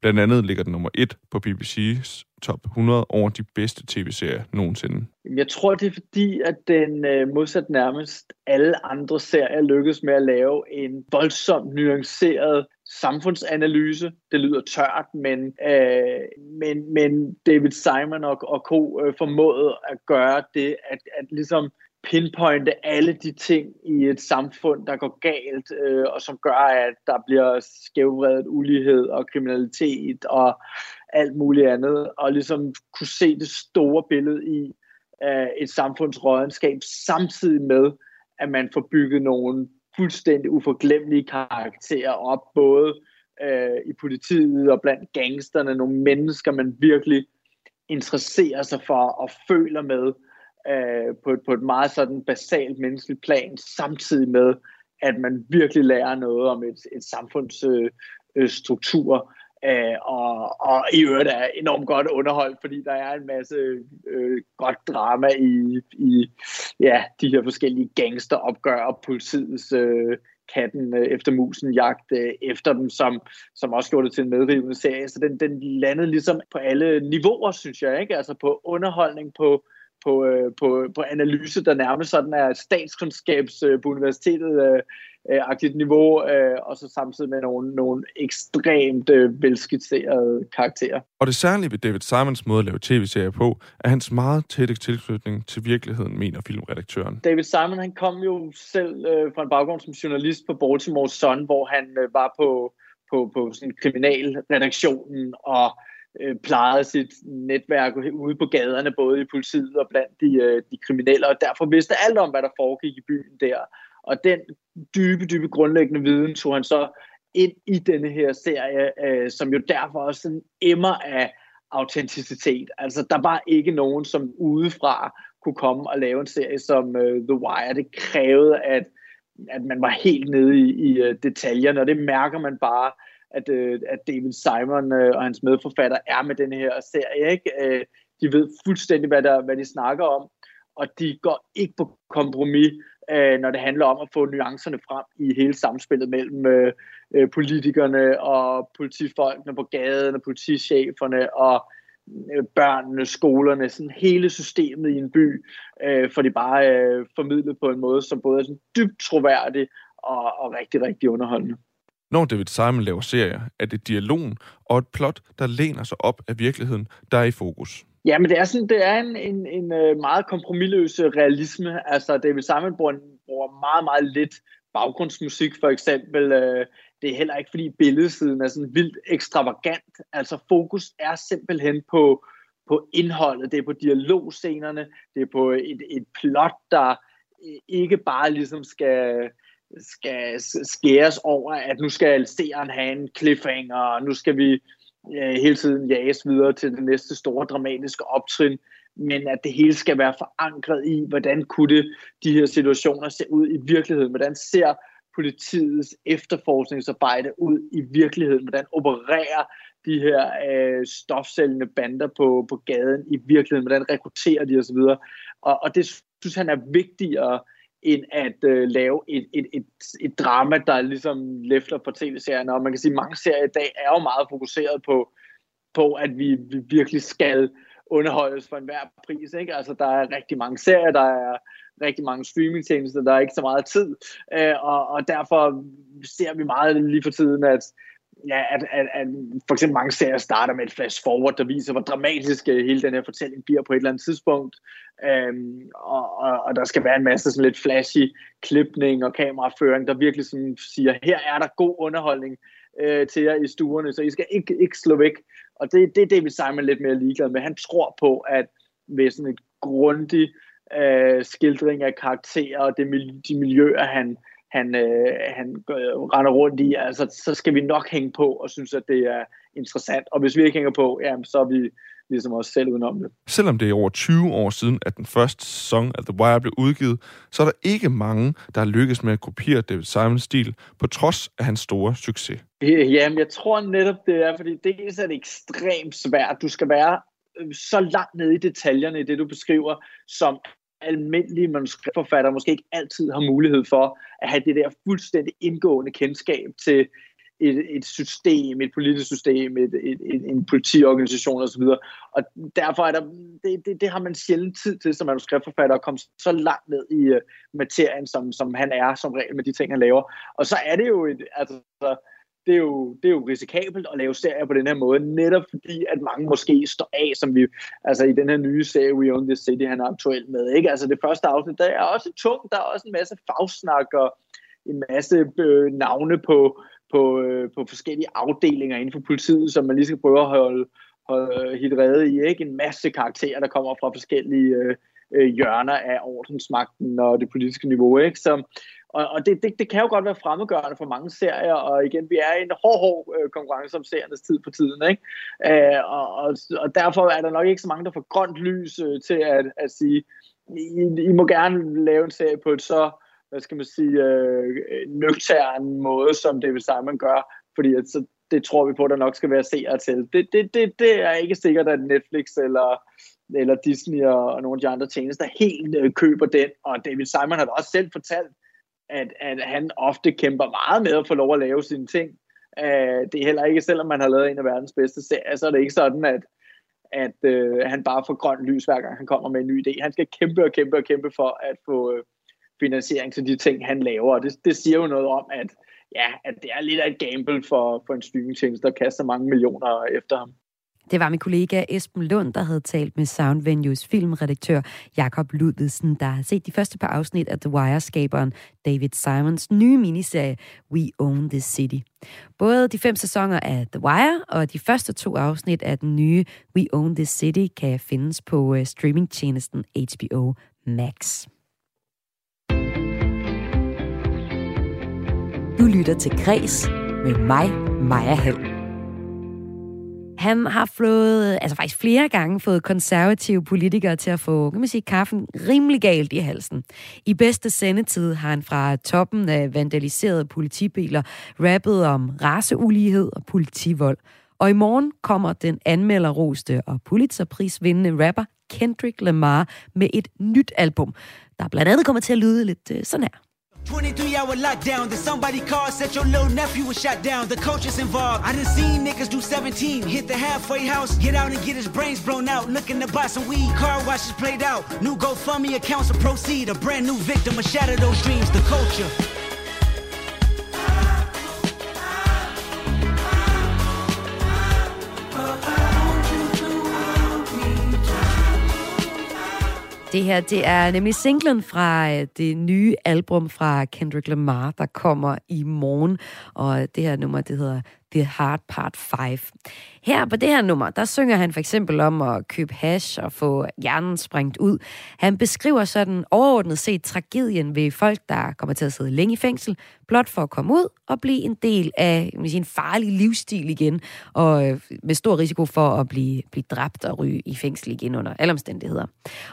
Speaker 8: Blandt andet ligger den nummer et på BBC's top 100 over de bedste tv-serier nogensinde.
Speaker 9: Jeg tror, det er fordi, at den øh, modsat nærmest alle andre serier lykkedes med at lave en voldsomt nuanceret samfundsanalyse. Det lyder tørt, men, øh, men, men David Simon og, og co. Øh, formåede at gøre det, at, at ligesom pinpointe alle de ting i et samfund, der går galt, øh, og som gør, at der bliver skævvredet ulighed og kriminalitet og alt muligt andet, og ligesom kunne se det store billede i øh, et samfundsrådenskab, samtidig med, at man får bygget nogle fuldstændig uforglemmelige karakterer op, både øh, i politiet og blandt gangsterne, nogle mennesker, man virkelig interesserer sig for og føler med øh, på, et, på et meget sådan basalt menneskeligt plan, samtidig med, at man virkelig lærer noget om et, et samfunds øh, struktur. Øh, og, og i øvrigt er enormt godt underholdt, fordi der er en masse øh, godt drama i, i ja, de her forskellige gangsteropgør og politiets øh, katten øh, efter musen jagt øh, efter dem, som, som også gjorde det til en medrivende serie. Så den, den landede ligesom på alle niveauer, synes jeg. ikke Altså på underholdning, på på, øh, på, på analyse, der nærmest sådan er statskundskabs øh, på universitetet øh, øh, agtigt niveau, øh, og så samtidig med nogle, nogle ekstremt øh, velskitserede karakterer.
Speaker 8: Og det særlige ved David Simons måde at lave tv-serier på, er hans meget tætte tilknytning til virkeligheden, mener filmredaktøren.
Speaker 9: David Simon han kom jo selv øh, fra en baggrund som journalist på Baltimore Sun, hvor han øh, var på, på, på sådan kriminalredaktionen og øh, plejede sit netværk ude på gaderne, både i politiet og blandt de, øh, de kriminelle, og derfor vidste alt om, hvad der foregik i byen der. Og den dybe, dybe grundlæggende viden tog han så ind i denne her serie, øh, som jo derfor også sådan emmer af autenticitet. Altså, der var ikke nogen, som udefra kunne komme og lave en serie som øh, The Wire. Det krævede, at, at man var helt nede i, i øh, detaljerne, og det mærker man bare, at, øh, at David Simon øh, og hans medforfatter er med den her serie. Ikke? Øh, de ved fuldstændig, hvad, der, hvad de snakker om, og de går ikke på kompromis øh, når det handler om at få nuancerne frem i hele samspillet mellem øh, øh, politikerne og politifolkene på gaden og politicheferne og øh, børnene, skolerne, sådan hele systemet i en by, øh, for de bare øh, formidlet på en måde, som både er sådan dybt troværdig og, og rigtig, rigtig underholdende.
Speaker 8: Når David Simon laver serier, er det dialogen og et plot, der læner sig op af virkeligheden, der er i fokus.
Speaker 9: Ja, men det er, sådan, det er en, en, en øh, meget kompromilløs øh, realisme. Altså, David Simon bruger, bruger meget, meget lidt baggrundsmusik, for eksempel. Øh, det er heller ikke, fordi billedsiden er sådan vildt ekstravagant. Altså, fokus er simpelthen på, på indholdet. Det er på dialogscenerne. Det er på et, et plot, der ikke bare ligesom skal skal skæres over, at nu skal seeren have en cliffhanger, og nu skal vi øh, hele tiden jages videre til det næste store dramatiske optrin, men at det hele skal være forankret i, hvordan kunne det, de her situationer se ud i virkeligheden, hvordan ser politiets efterforskningsarbejde ud i virkeligheden, hvordan opererer de her øh, stofsælgende bander på, på gaden i virkeligheden, hvordan rekrutterer de osv. Og, og det synes han er vigtigere end at øh, lave et, et, et, et drama, der ligesom løfter på tv-serierne. Og man kan sige, at mange serier i dag er jo meget fokuseret på, på at vi, vi virkelig skal underholdes for enhver pris. Ikke? Altså, der er rigtig mange serier, der er rigtig mange streamingtjenester, der er ikke så meget tid, øh, og, og derfor ser vi meget lige for tiden, at ja, at, at, at for eksempel mange serier starter med et flash forward, der viser, hvor dramatisk øh, hele den her fortælling bliver på et eller andet tidspunkt. Øhm, og, og, og der skal være en masse sådan lidt flashy klipning og kameraføring, der virkelig sådan siger, her er der god underholdning øh, til jer i stuerne, så I skal ikke, ikke slå væk. Og det, det er David Simon lidt mere ligeglad med. Han tror på, at ved sådan et grundigt øh, skildring af karakterer og det, de miljøer, han, han, øh, han render rundt i, altså, så skal vi nok hænge på og synes, at det er interessant. Og hvis vi ikke hænger på, jamen, så er vi ligesom også selv udenom det.
Speaker 8: Selvom det er over 20 år siden, at den første sæson af The Wire blev udgivet, så er der ikke mange, der har lykkes med at kopiere David Simons stil, på trods af hans store succes.
Speaker 9: Jamen, jeg tror netop, det er, fordi dels er det ekstremt svært. Du skal være øh, så langt nede i detaljerne i det, du beskriver, som almindelige manuskriptforfattere måske ikke altid har mulighed for at have det der fuldstændig indgående kendskab til et, et system, et politisk system, et, et, et, en politiorganisation osv. Og derfor er der, det, det, det har man sjældent tid til som manuskriptforfatter at komme så langt ned i uh, materien, som, som han er som regel med de ting, han laver. Og så er det jo et, altså, det er, jo, det er jo risikabelt at lave serier på den her måde, netop fordi, at mange måske står af, som vi, altså i den her nye serie, We Own This City, han er aktuel med, ikke? Altså det første afsnit, der er også tungt, der er også en masse fagsnak og en masse øh, navne på, på, øh, på forskellige afdelinger inden for politiet, som man lige skal prøve at holde, holde hit redde i, ikke? En masse karakterer, der kommer fra forskellige øh, øh hjørner af ordensmagten og det politiske niveau, ikke? Så, og, og det, det, det kan jo godt være fremmedgørende for mange serier, og igen, vi er i en hård, hård øh, konkurrence om seriernes tid på tiden, ikke? Øh, og, og, og derfor er der nok ikke så mange, der får grønt lys øh, til at, at sige, I, I må gerne lave en serie på et så, hvad skal man sige, øh, øh nøgteren måde, som David Simon gør, fordi at, så, det tror vi på, der nok skal være seere til. Det, det, det, det er ikke sikkert, at Netflix eller, eller Disney og, og nogle af de andre tjenester helt øh, køber den, og David Simon har da også selv fortalt, at, at han ofte kæmper meget med at få lov at lave sine ting. Øh, det er heller ikke, selvom man har lavet en af verdens bedste serier, så er det ikke sådan, at, at øh, han bare får grønt lys, hver gang han kommer med en ny idé. Han skal kæmpe og kæmpe og kæmpe for at få øh, finansiering til de ting, han laver. Og det, det siger jo noget om, at, ja, at det er lidt af et gamble for, for en streamingtjeneste, der kaster mange millioner efter ham.
Speaker 1: Det var min kollega Esben Lund, der havde talt med Sound Venues filmredaktør Jakob Ludvigsen, der har set de første par afsnit af The Wire-skaberen David Simons nye miniserie We Own This City. Både de fem sæsoner af The Wire og de første to afsnit af den nye We Own This City kan findes på øh, streamingtjenesten HBO Max.
Speaker 5: Du lytter til Græs med mig, Maja Hall.
Speaker 1: Han har flået, altså faktisk flere gange fået konservative politikere til at få, kan man sige, kaffen rimelig galt i halsen. I bedste sendetid har han fra toppen af vandaliserede politibiler rappet om raceulighed og politivold. Og i morgen kommer den anmelderroste og Pulitzerprisvindende rapper Kendrick Lamar med et nyt album, der blandt andet kommer til at lyde lidt øh, sådan her. 23 hour lockdown. Then somebody called, said your little nephew was shot down. The coach is involved. I done seen niggas do 17, hit the halfway house, get out and get his brains blown out. Looking to buy some weed, car washes played out. New GoFundMe accounts to proceed. A brand new victim of shatter those dreams. The culture. Det her, det er nemlig singlen fra øh, det nye album fra Kendrick Lamar, der kommer i morgen. Og det her nummer, det hedder The Hard Part 5. Her på det her nummer, der synger han for eksempel om at købe hash og få hjernen sprængt ud. Han beskriver sådan overordnet set tragedien ved folk, der kommer til at sidde længe i fængsel, blot for at komme ud og blive en del af en farlig livsstil igen, og øh, med stor risiko for at blive, blive dræbt og ryge i fængsel igen under alle omstændigheder.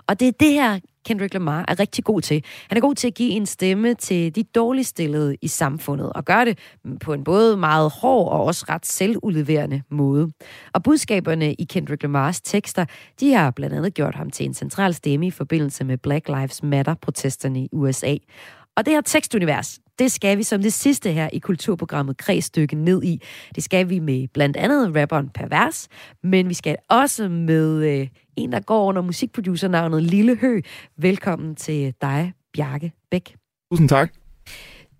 Speaker 1: Og det er det her, Kendrick Lamar er rigtig god til. Han er god til at give en stemme til de dårligt stillede i samfundet, og gøre det på en både meget hård og også ret selvudleverende måde. Og budskaberne i Kendrick Lamars tekster, de har blandt andet gjort ham til en central stemme i forbindelse med Black Lives Matter-protesterne i USA. Og det her tekstunivers, det skal vi som det sidste her i kulturprogrammet Kredsstykke ned i. Det skal vi med blandt andet rapperen Pervers, men vi skal også med øh, en, der går under musikproducernavnet Lille Hø. Velkommen til dig, Bjarke Bæk.
Speaker 8: Tusind tak.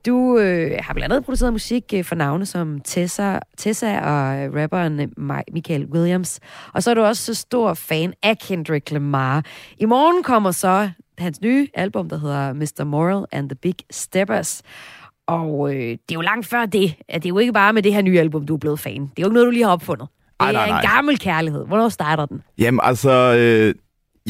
Speaker 1: Du øh, har blandt andet produceret musik øh, for navne som Tessa, Tessa og øh, rapperen øh, Michael Williams. Og så er du også så stor fan af Kendrick Lamar. I morgen kommer så hans nye album, der hedder Mr. Moral and the Big Steppers. Og øh, det er jo langt før det. At det er jo ikke bare med det her nye album, du er blevet fan. Det er jo ikke noget, du lige har opfundet. Det
Speaker 10: Ej, nej, nej.
Speaker 1: er en gammel kærlighed. Hvornår starter den?
Speaker 10: Jamen altså, øh,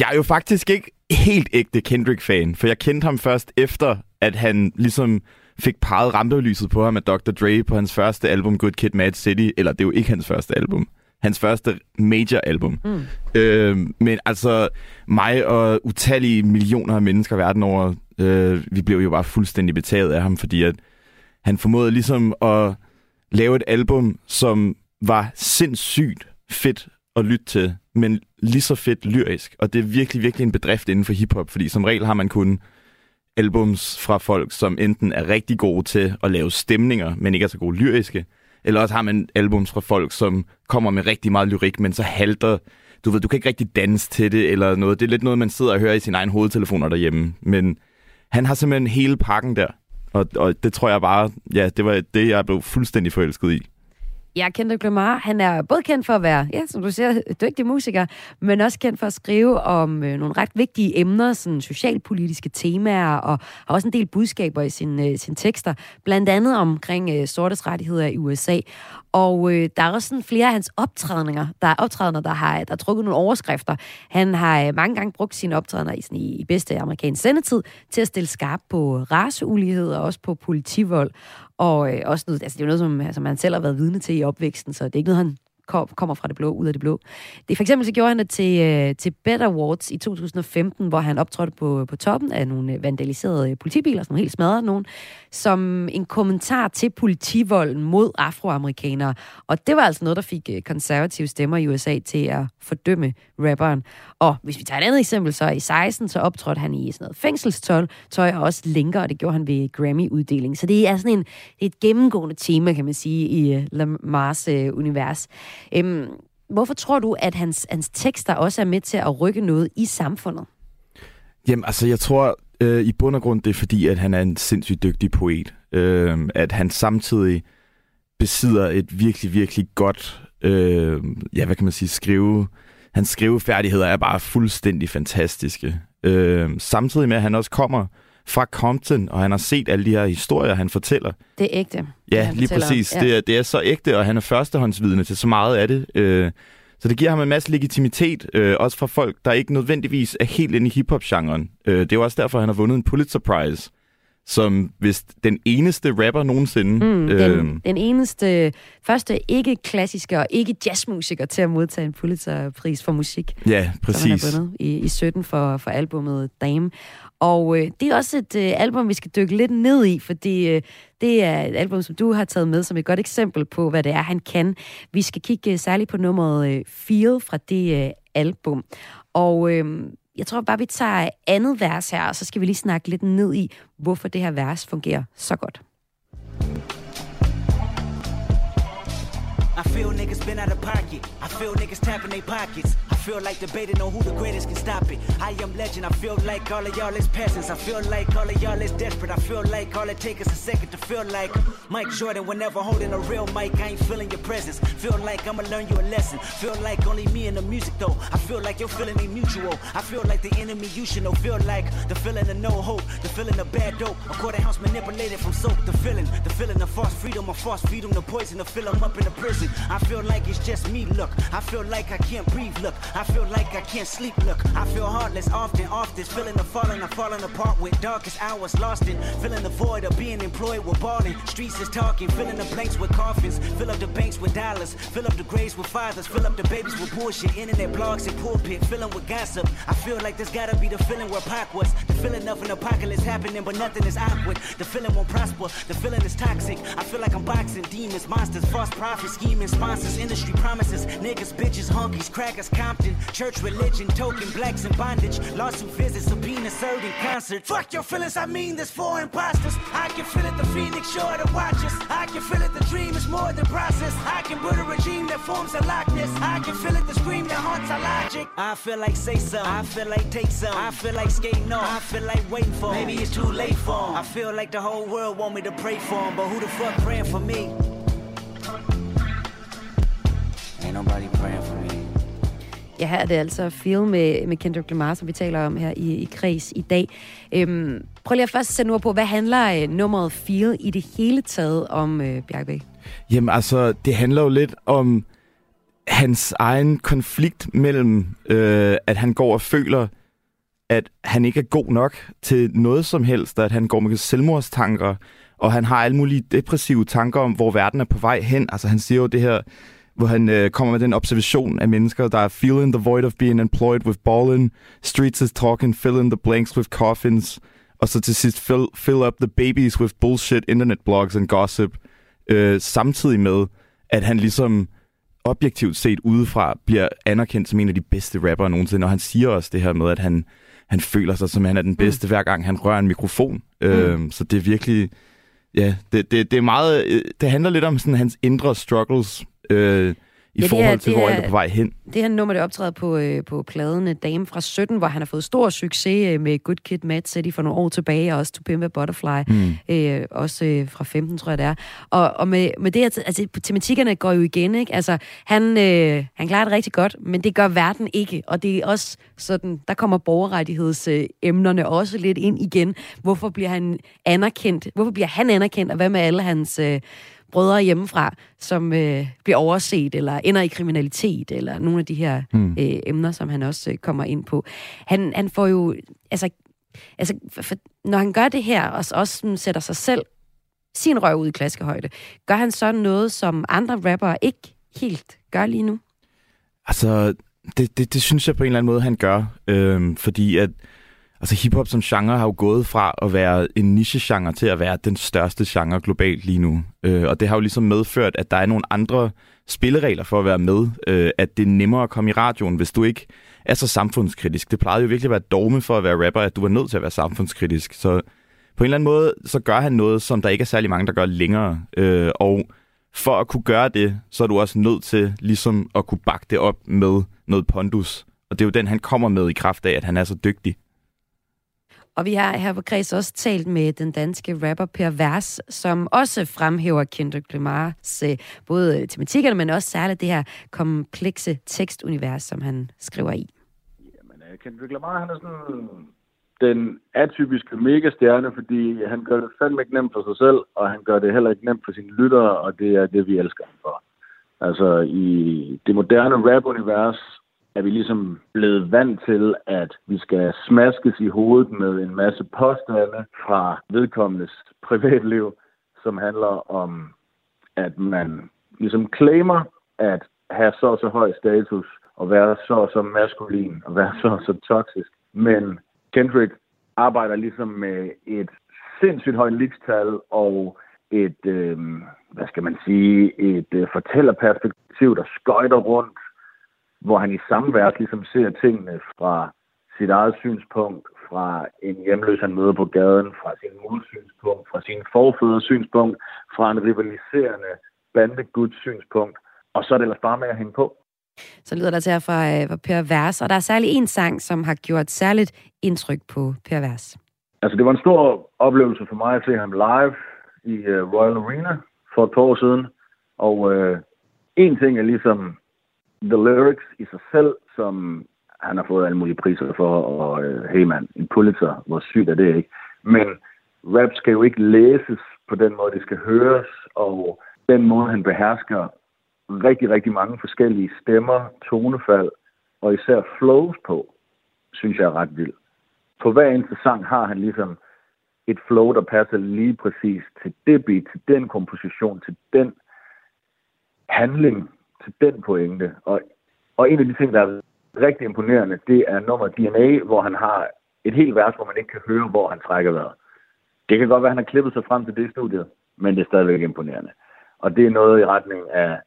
Speaker 10: jeg er jo faktisk ikke helt ægte Kendrick-fan, for jeg kendte ham først efter, at han ligesom fik peget rampelyset på ham med Dr. Dre på hans første album, Good Kid, Mad City. Eller det er jo ikke hans første album. Hans første major album. Mm. Øh, men altså, mig og utallige millioner af mennesker verden over, øh, vi blev jo bare fuldstændig betaget af ham, fordi at han formåede ligesom at lave et album, som var sindssygt fedt at lytte til, men lige så fedt lyrisk. Og det er virkelig, virkelig en bedrift inden for hiphop, fordi som regel har man kun albums fra folk, som enten er rigtig gode til at lave stemninger, men ikke er så gode lyriske. Eller også har man albums fra folk, som kommer med rigtig meget lyrik, men så halter du ved, du kan ikke rigtig danse til det eller noget. Det er lidt noget, man sidder og hører i sin egen hovedtelefoner derhjemme. Men han har simpelthen hele pakken der. Og, og det tror jeg bare, ja, det var det, jeg blev fuldstændig forelsket i.
Speaker 1: Ja, Kendrick Lamar, han er både kendt for at være, ja, som du siger, dygtig musiker, men også kendt for at skrive om øh, nogle ret vigtige emner, sådan socialpolitiske temaer, og har også en del budskaber i sine, øh, sine tekster, blandt andet omkring øh, sortes rettigheder i USA. Og øh, der er også sådan flere af hans optrædninger, der er optrædener, der har, der har trukket nogle overskrifter. Han har øh, mange gange brugt sine optrædener i, sådan, i, i bedste amerikansk sendetid til at stille skarp på raceulighed og også på politivold. Og øh, også noget, altså det er jo noget, som altså, man selv har været vidne til i opvæksten, så det er ikke noget, han kommer fra det blå, ud af det blå. Det for eksempel så gjorde han det til, øh, til Better Awards i 2015, hvor han optrådte på, på toppen af nogle øh, vandaliserede øh, politibiler, som helt smadrede nogen, som en kommentar til politivolden mod afroamerikanere. Og det var altså noget, der fik øh, konservative stemmer i USA til at fordømme rapperen. Og hvis vi tager et andet eksempel, så i 16, så optrådte han i sådan noget fængselstøj, tøj og også længere, og det gjorde han ved Grammy-uddeling. Så det er sådan en, det er et gennemgående tema, kan man sige, i Lamars univers. Øhm, hvorfor tror du, at hans, hans tekster også er med til at rykke noget i samfundet?
Speaker 10: Jamen, altså, jeg tror øh, i bund og grund, det er fordi, at han er en sindssygt dygtig poet. Øh, at han samtidig besidder et virkelig, virkelig godt, øh, ja, hvad kan man sige, skrive hans skrivefærdigheder er bare fuldstændig fantastiske. Øh, samtidig med, at han også kommer fra Compton, og han har set alle de her historier, han fortæller.
Speaker 1: Det er ægte.
Speaker 10: Ja, lige præcis. Ja. Det, er, det er så ægte, og han er førstehåndsvidne til så meget af det. Øh, så det giver ham en masse legitimitet, øh, også fra folk, der ikke nødvendigvis er helt inde i hiphop-genren. Øh, det er også derfor, han har vundet en Pulitzer Prize som hvis den eneste rapper nogensinde.
Speaker 1: Mm, den, øh, den eneste, første ikke-klassiske og ikke-jazzmusiker til at modtage en Pulitzer-pris for musik.
Speaker 10: Ja, præcis.
Speaker 1: Som han har vundet i, i 17 for, for albumet Dame. Og øh, det er også et øh, album, vi skal dykke lidt ned i, fordi øh, det er et album, som du har taget med som et godt eksempel på, hvad det er, han kan. Vi skal kigge øh, særligt på nummeret øh, Feel fra det øh, album. Og øh, jeg tror bare, vi tager andet vers her, og så skal vi lige snakke lidt ned i, hvorfor det her vers fungerer så godt. I feel niggas been out of pocket. I feel niggas tapping their pockets. I feel like debating on who the greatest can stop it. I am legend. I feel like all of y'all is peasants. I feel like all of y'all is desperate. I feel like all it takes is a second to feel like Mike Jordan. Whenever holding a real mic, I ain't feeling your presence. Feel like I'ma learn you a lesson. Feel like only me and the music though. I feel like you're feeling ain't mutual. I feel like the enemy you should know. Feel like the feeling of no hope. The feeling of bad dope. A quarter house manipulated from soap. The feeling, the feeling of false freedom. A false freedom. The poison to fill them up in the prison. I feel like it's just me, look. I feel like I can't breathe, look. Feel like I can't sleep, look. I feel heartless often, often. Feeling the falling, I'm falling apart with darkest hours lost in. Feeling the void of being employed with balling. Streets is talking, filling the blanks with coffins. Fill up the banks with dollars. Fill up the graves with fathers. Fill up the babies with bullshit. Internet blogs and pulpit. Filling with gossip. I feel like this gotta be the feeling where Pac was. The feeling of an apocalypse happening, but nothing is awkward. The feeling won't prosper. The feeling is toxic. I feel like I'm boxing demons, monsters, false prophets, scheming sponsors, industry promises. Niggas, bitches, honkies, crackers, Compton, church, religion, token, blacks in bondage. Lawsuit visits, subpoena served in concert. Fuck your feelings, I mean this for imposters. I can feel it, the phoenix sure to watch us. I can feel it, the dream is more than process. I can build a regime that forms a likeness. I can feel it, the scream that haunts our logic. I feel like say some, I feel like take some. I feel like skating off, I feel like waiting for Maybe it's too late for him. I feel like the whole world want me to pray for him, but who the fuck praying for me? Ain't nobody praying for me. Ja, her er det altså Feel med, med Kendrick Lamar, som vi taler om her i, i Kreds i dag. Øhm, prøv lige at først sætte ord på, hvad handler øh, nummeret Feel i det hele taget om, øh, Bjergbæk?
Speaker 10: Jamen altså, det handler jo lidt om hans egen konflikt mellem, øh, at han går og føler, at han ikke er god nok til noget som helst, at han går med selvmordstanker, og han har alle mulige depressive tanker om, hvor verden er på vej hen. Altså han siger jo det her hvor han øh, kommer med den observation af mennesker, der er feeling the void of being employed with ballin', streets is talking, fill in the blanks with coffins, og så til sidst fill, fill up the babies with bullshit internet blogs and gossip, øh, samtidig med, at han ligesom objektivt set udefra bliver anerkendt som en af de bedste rappere nogensinde, og han siger også det her med, at han, han føler sig som, han er den bedste, mm. hver gang han rører en mikrofon. Mm. Øh, så det er virkelig ja, det, det, det er meget... øh, Det handler lidt om sådan hans indre struggles øh, i
Speaker 1: Ja,
Speaker 10: forhold
Speaker 1: er-
Speaker 10: til,
Speaker 1: det
Speaker 10: hvor
Speaker 1: er-
Speaker 10: han er på vej hen.
Speaker 1: Det her nummer, det optræder på, øh, på pladen Dame fra 17, hvor han har fået stor succes øh, med Good Kid, Mad City for nogle år tilbage, og også To Pimp a Butterfly,
Speaker 10: Mm.
Speaker 1: øh, også øh, fra 15, tror jeg det er. Og, og med, med det her, altså tematikkerne går jo igen, ikke? Altså, han, øh, han klarer det rigtig godt, men det gør verden ikke, og det er også sådan, der kommer borgerrettighedsemnerne øh, også lidt ind igen. Hvorfor bliver han anerkendt? Hvorfor bliver han anerkendt, og hvad med alle hans... Øh, brødre hjemmefra, som øh, bliver overset, eller ender i kriminalitet, eller nogle af de her
Speaker 10: Mm.
Speaker 1: øh, emner, som han også øh, kommer ind på. Han, han får jo, altså, altså for, når han gør det her, og også sådan sætter sig selv, sin røv ud i klaskehøjde, gør han så noget, som andre rappere ikke helt gør lige nu?
Speaker 10: Altså, det, det, det synes jeg på en eller anden måde, han gør. Øhm, fordi at altså, hiphop som genre har jo gået fra at være en niche-genre til at være den største genre globalt lige nu. Øh, og det har jo ligesom medført, at der er nogle andre spilleregler for at være med. Øh, at det er nemmere at komme i radioen, hvis du ikke er så samfundskritisk. Det plejede jo virkelig at være dogme for at være rapper, at du var nødt til at være samfundskritisk. Så på en eller anden måde, så gør han noget, som der ikke er særlig mange, der gør længere. Øh, og for at kunne gøre det, så er du også nødt til ligesom at kunne bakke det op med noget pondus. Og det er jo den, han kommer med i kraft af, at han er så dygtig.
Speaker 1: Og vi har her på Kreds også talt med den danske rapper Per Vers, som også fremhæver Kendrick Lamars øh, både tematikkerne, men også særligt det her komplekse tekstunivers, som han skriver i.
Speaker 11: Jamen, øh, Kendrick Lamar, han er sådan den atypiske megastjerne, fordi han gør det fandme ikke nemt for sig selv, og han gør det heller ikke nemt for sine lyttere, og det er det, vi elsker ham for. Altså, i det moderne rap-univers er vi ligesom blevet vant til, at vi skal smaskes i hovedet med en masse påstande fra vedkommendes privatliv, som handler om, at man ligesom claimer at have så og så høj status, og være så og så maskulin, og være så og så toksisk. Men Kendrick arbejder ligesom med et sindssygt højt ligestal og et, øh, hvad skal man sige, et øh, fortællerperspektiv, der skøjter rundt, hvor han i samme vers ligesom ser tingene fra sit eget synspunkt, fra en hjemløs, han møder på gaden, fra sin mors synspunkt, fra sin forfædres synspunkt, fra en rivaliserende bandeguds synspunkt, og så er det ellers bare med at hænge på.
Speaker 1: Så lyder der til her fra, øh, fra Per Vers, og der er særlig en sang, som har gjort særligt indtryk på Per Vers.
Speaker 11: Altså, det var en stor oplevelse for mig at se ham live i uh, Royal Arena for et par år siden. Og uh, en ting er ligesom the lyrics i sig selv, som han har fået alle mulige priser for, og øh, hey man, en Pulitzer, hvor sygt er det ikke? Men rap skal jo ikke læses på den måde, det skal høres, og den måde, han behersker rigtig, rigtig mange forskellige stemmer, tonefald, og især flows på, synes jeg er ret vildt på hver eneste sang har han ligesom et flow, der passer lige præcis til det beat, til den komposition, til den handling, til den pointe. Og, og en af de ting, der er rigtig imponerende, det er nummer DNA, hvor han har et helt vers, hvor man ikke kan høre, hvor han trækker vejret. Det kan godt være, at han har klippet sig frem til det studie, men det er stadigvæk imponerende. Og det er noget i retning af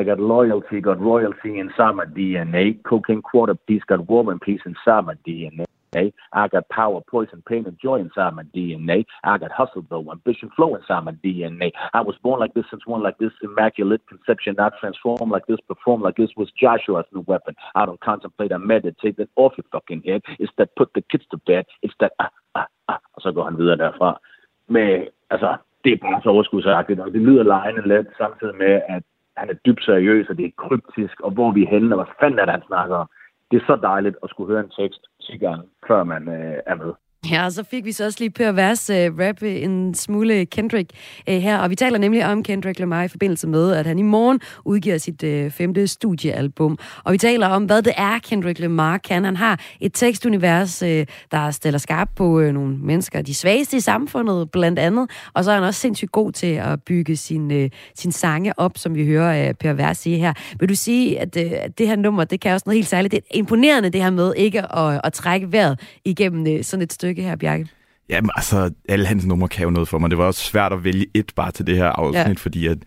Speaker 11: I got loyalty, got royalty inside my DNA. Cocaine quarter piece, got woman piece in inside my DNA. I got power, poison, pain, and joy inside my DNA. I got hustle, though, ambition, flow inside my DNA. I was born like this, since one like this, immaculate conception. I transform like this, perform like this was Joshua's new weapon. I don't contemplate, I meditate that off your fucking head. It's that put the kids to bed. It's that ah, ah, ah. Og så går han videre derfra. Men altså, det er bare så overskudsagtigt, og det lyder lejende let, samtidig med, at han er dybt seriøs, og det er kryptisk, og hvor vi er henne, og hvad fanden er det, han snakker om. Det er så dejligt at skulle høre en tekst 10 gange, før man øh, er med.
Speaker 1: Ja, og så fik vi så også lige på Vers uh, øh, rap øh, en smule Kendrick uh, her, og vi taler nemlig om Kendrick Lamar i forbindelse med, at han i morgen udgiver sit uh, femte studiealbum. Og vi taler om, hvad det er, Kendrick Lamar kan. Han har et tekstunivers, uh, der stiller skarp på uh, nogle mennesker, de svageste i samfundet blandt andet, og så er han også sindssygt god til at bygge sin, uh, sin sange op, som vi hører uh, Per Vers sige her. Vil du sige, at, uh, det her nummer, det kan også noget helt særligt. Det er imponerende det her med ikke at, at trække vejret igennem uh, sådan et stykke her, Bjarke.
Speaker 10: Jamen, altså, alle hans numre kan jo noget for mig. Det var også svært at vælge et bare til det her afsnit, ja. fordi at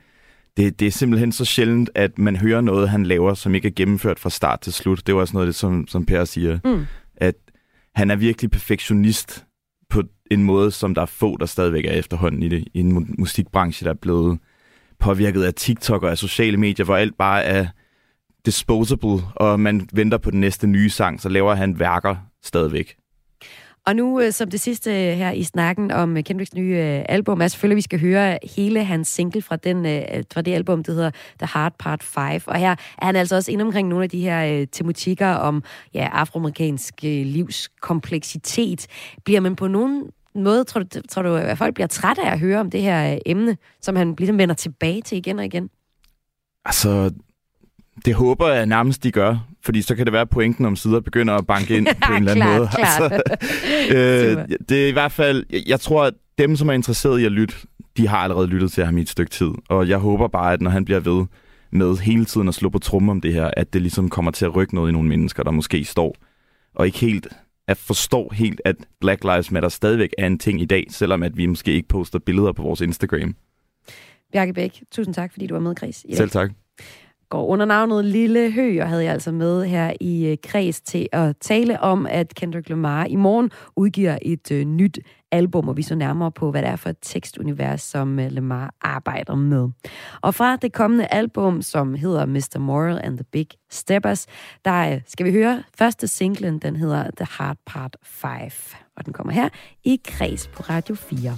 Speaker 10: det, det er simpelthen så sjældent, at man hører noget, han laver, som ikke er gennemført fra start til slut. Det var også noget af det, som, som Per siger, mm. at han er virkelig perfektionist på en måde, som der er få, der stadigvæk er efterhånden i, det, i en mu- musikbranche, der er blevet påvirket af TikTok og af sociale medier, hvor alt bare er disposable, og man venter på den næste nye sang, så laver han værker stadigvæk.
Speaker 1: Og nu øh, som det sidste øh, her i snakken om øh, Kendricks nye øh, album, er selvfølgelig, at vi skal høre hele hans single fra, den, øh, fra det album, der hedder The Hard Part 5. Og her er han altså også inde omkring nogle af de her øh, tematikker om ja, afroamerikansk øh. Bliver man på nogen måde, tror du, tror du, at folk bliver trætte af at høre om det her øh, emne, som han ligesom vender tilbage til igen og igen?
Speaker 10: Altså, det håber jeg nærmest, de gør. Fordi så kan det være, at pointen om sider begynder at banke ind på en eller anden
Speaker 1: Klart,
Speaker 10: måde.
Speaker 1: klart.
Speaker 10: øh, det er i hvert fald... Jeg, jeg tror, at dem, som er interesseret i at lytte, de har allerede lyttet til ham i et stykke tid. Og jeg håber bare, at når han bliver ved med hele tiden at slå på trummen om det her, at det ligesom kommer til at rykke noget i nogle mennesker, der måske står og ikke helt at forstår helt, at Black Lives Matter stadigvæk er en ting i dag, selvom at vi måske ikke poster billeder på vores Instagram.
Speaker 1: Bjarke Bæk, tusind tak, fordi du var med, dag.
Speaker 10: Selv tak
Speaker 1: går under navnet Lille Hø, og havde jeg altså med her i øh, kreds til at tale om, at Kendrick Lamar i morgen udgiver et øh, nyt album, og vi så nærmere på, hvad det er for et tekstunivers, som øh, Lamar arbejder med. Og fra det kommende album, som hedder Mr. Moral and the Big Steppers, der øh, skal vi høre første singlen, den hedder The Hard Part 5, og den kommer her i kreds på Radio 4.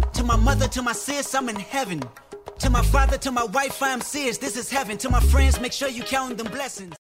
Speaker 12: To my mother, to my sis, I'm in heaven. To my father, to my wife, I am serious. This is heaven. To my friends, make sure you count them blessings.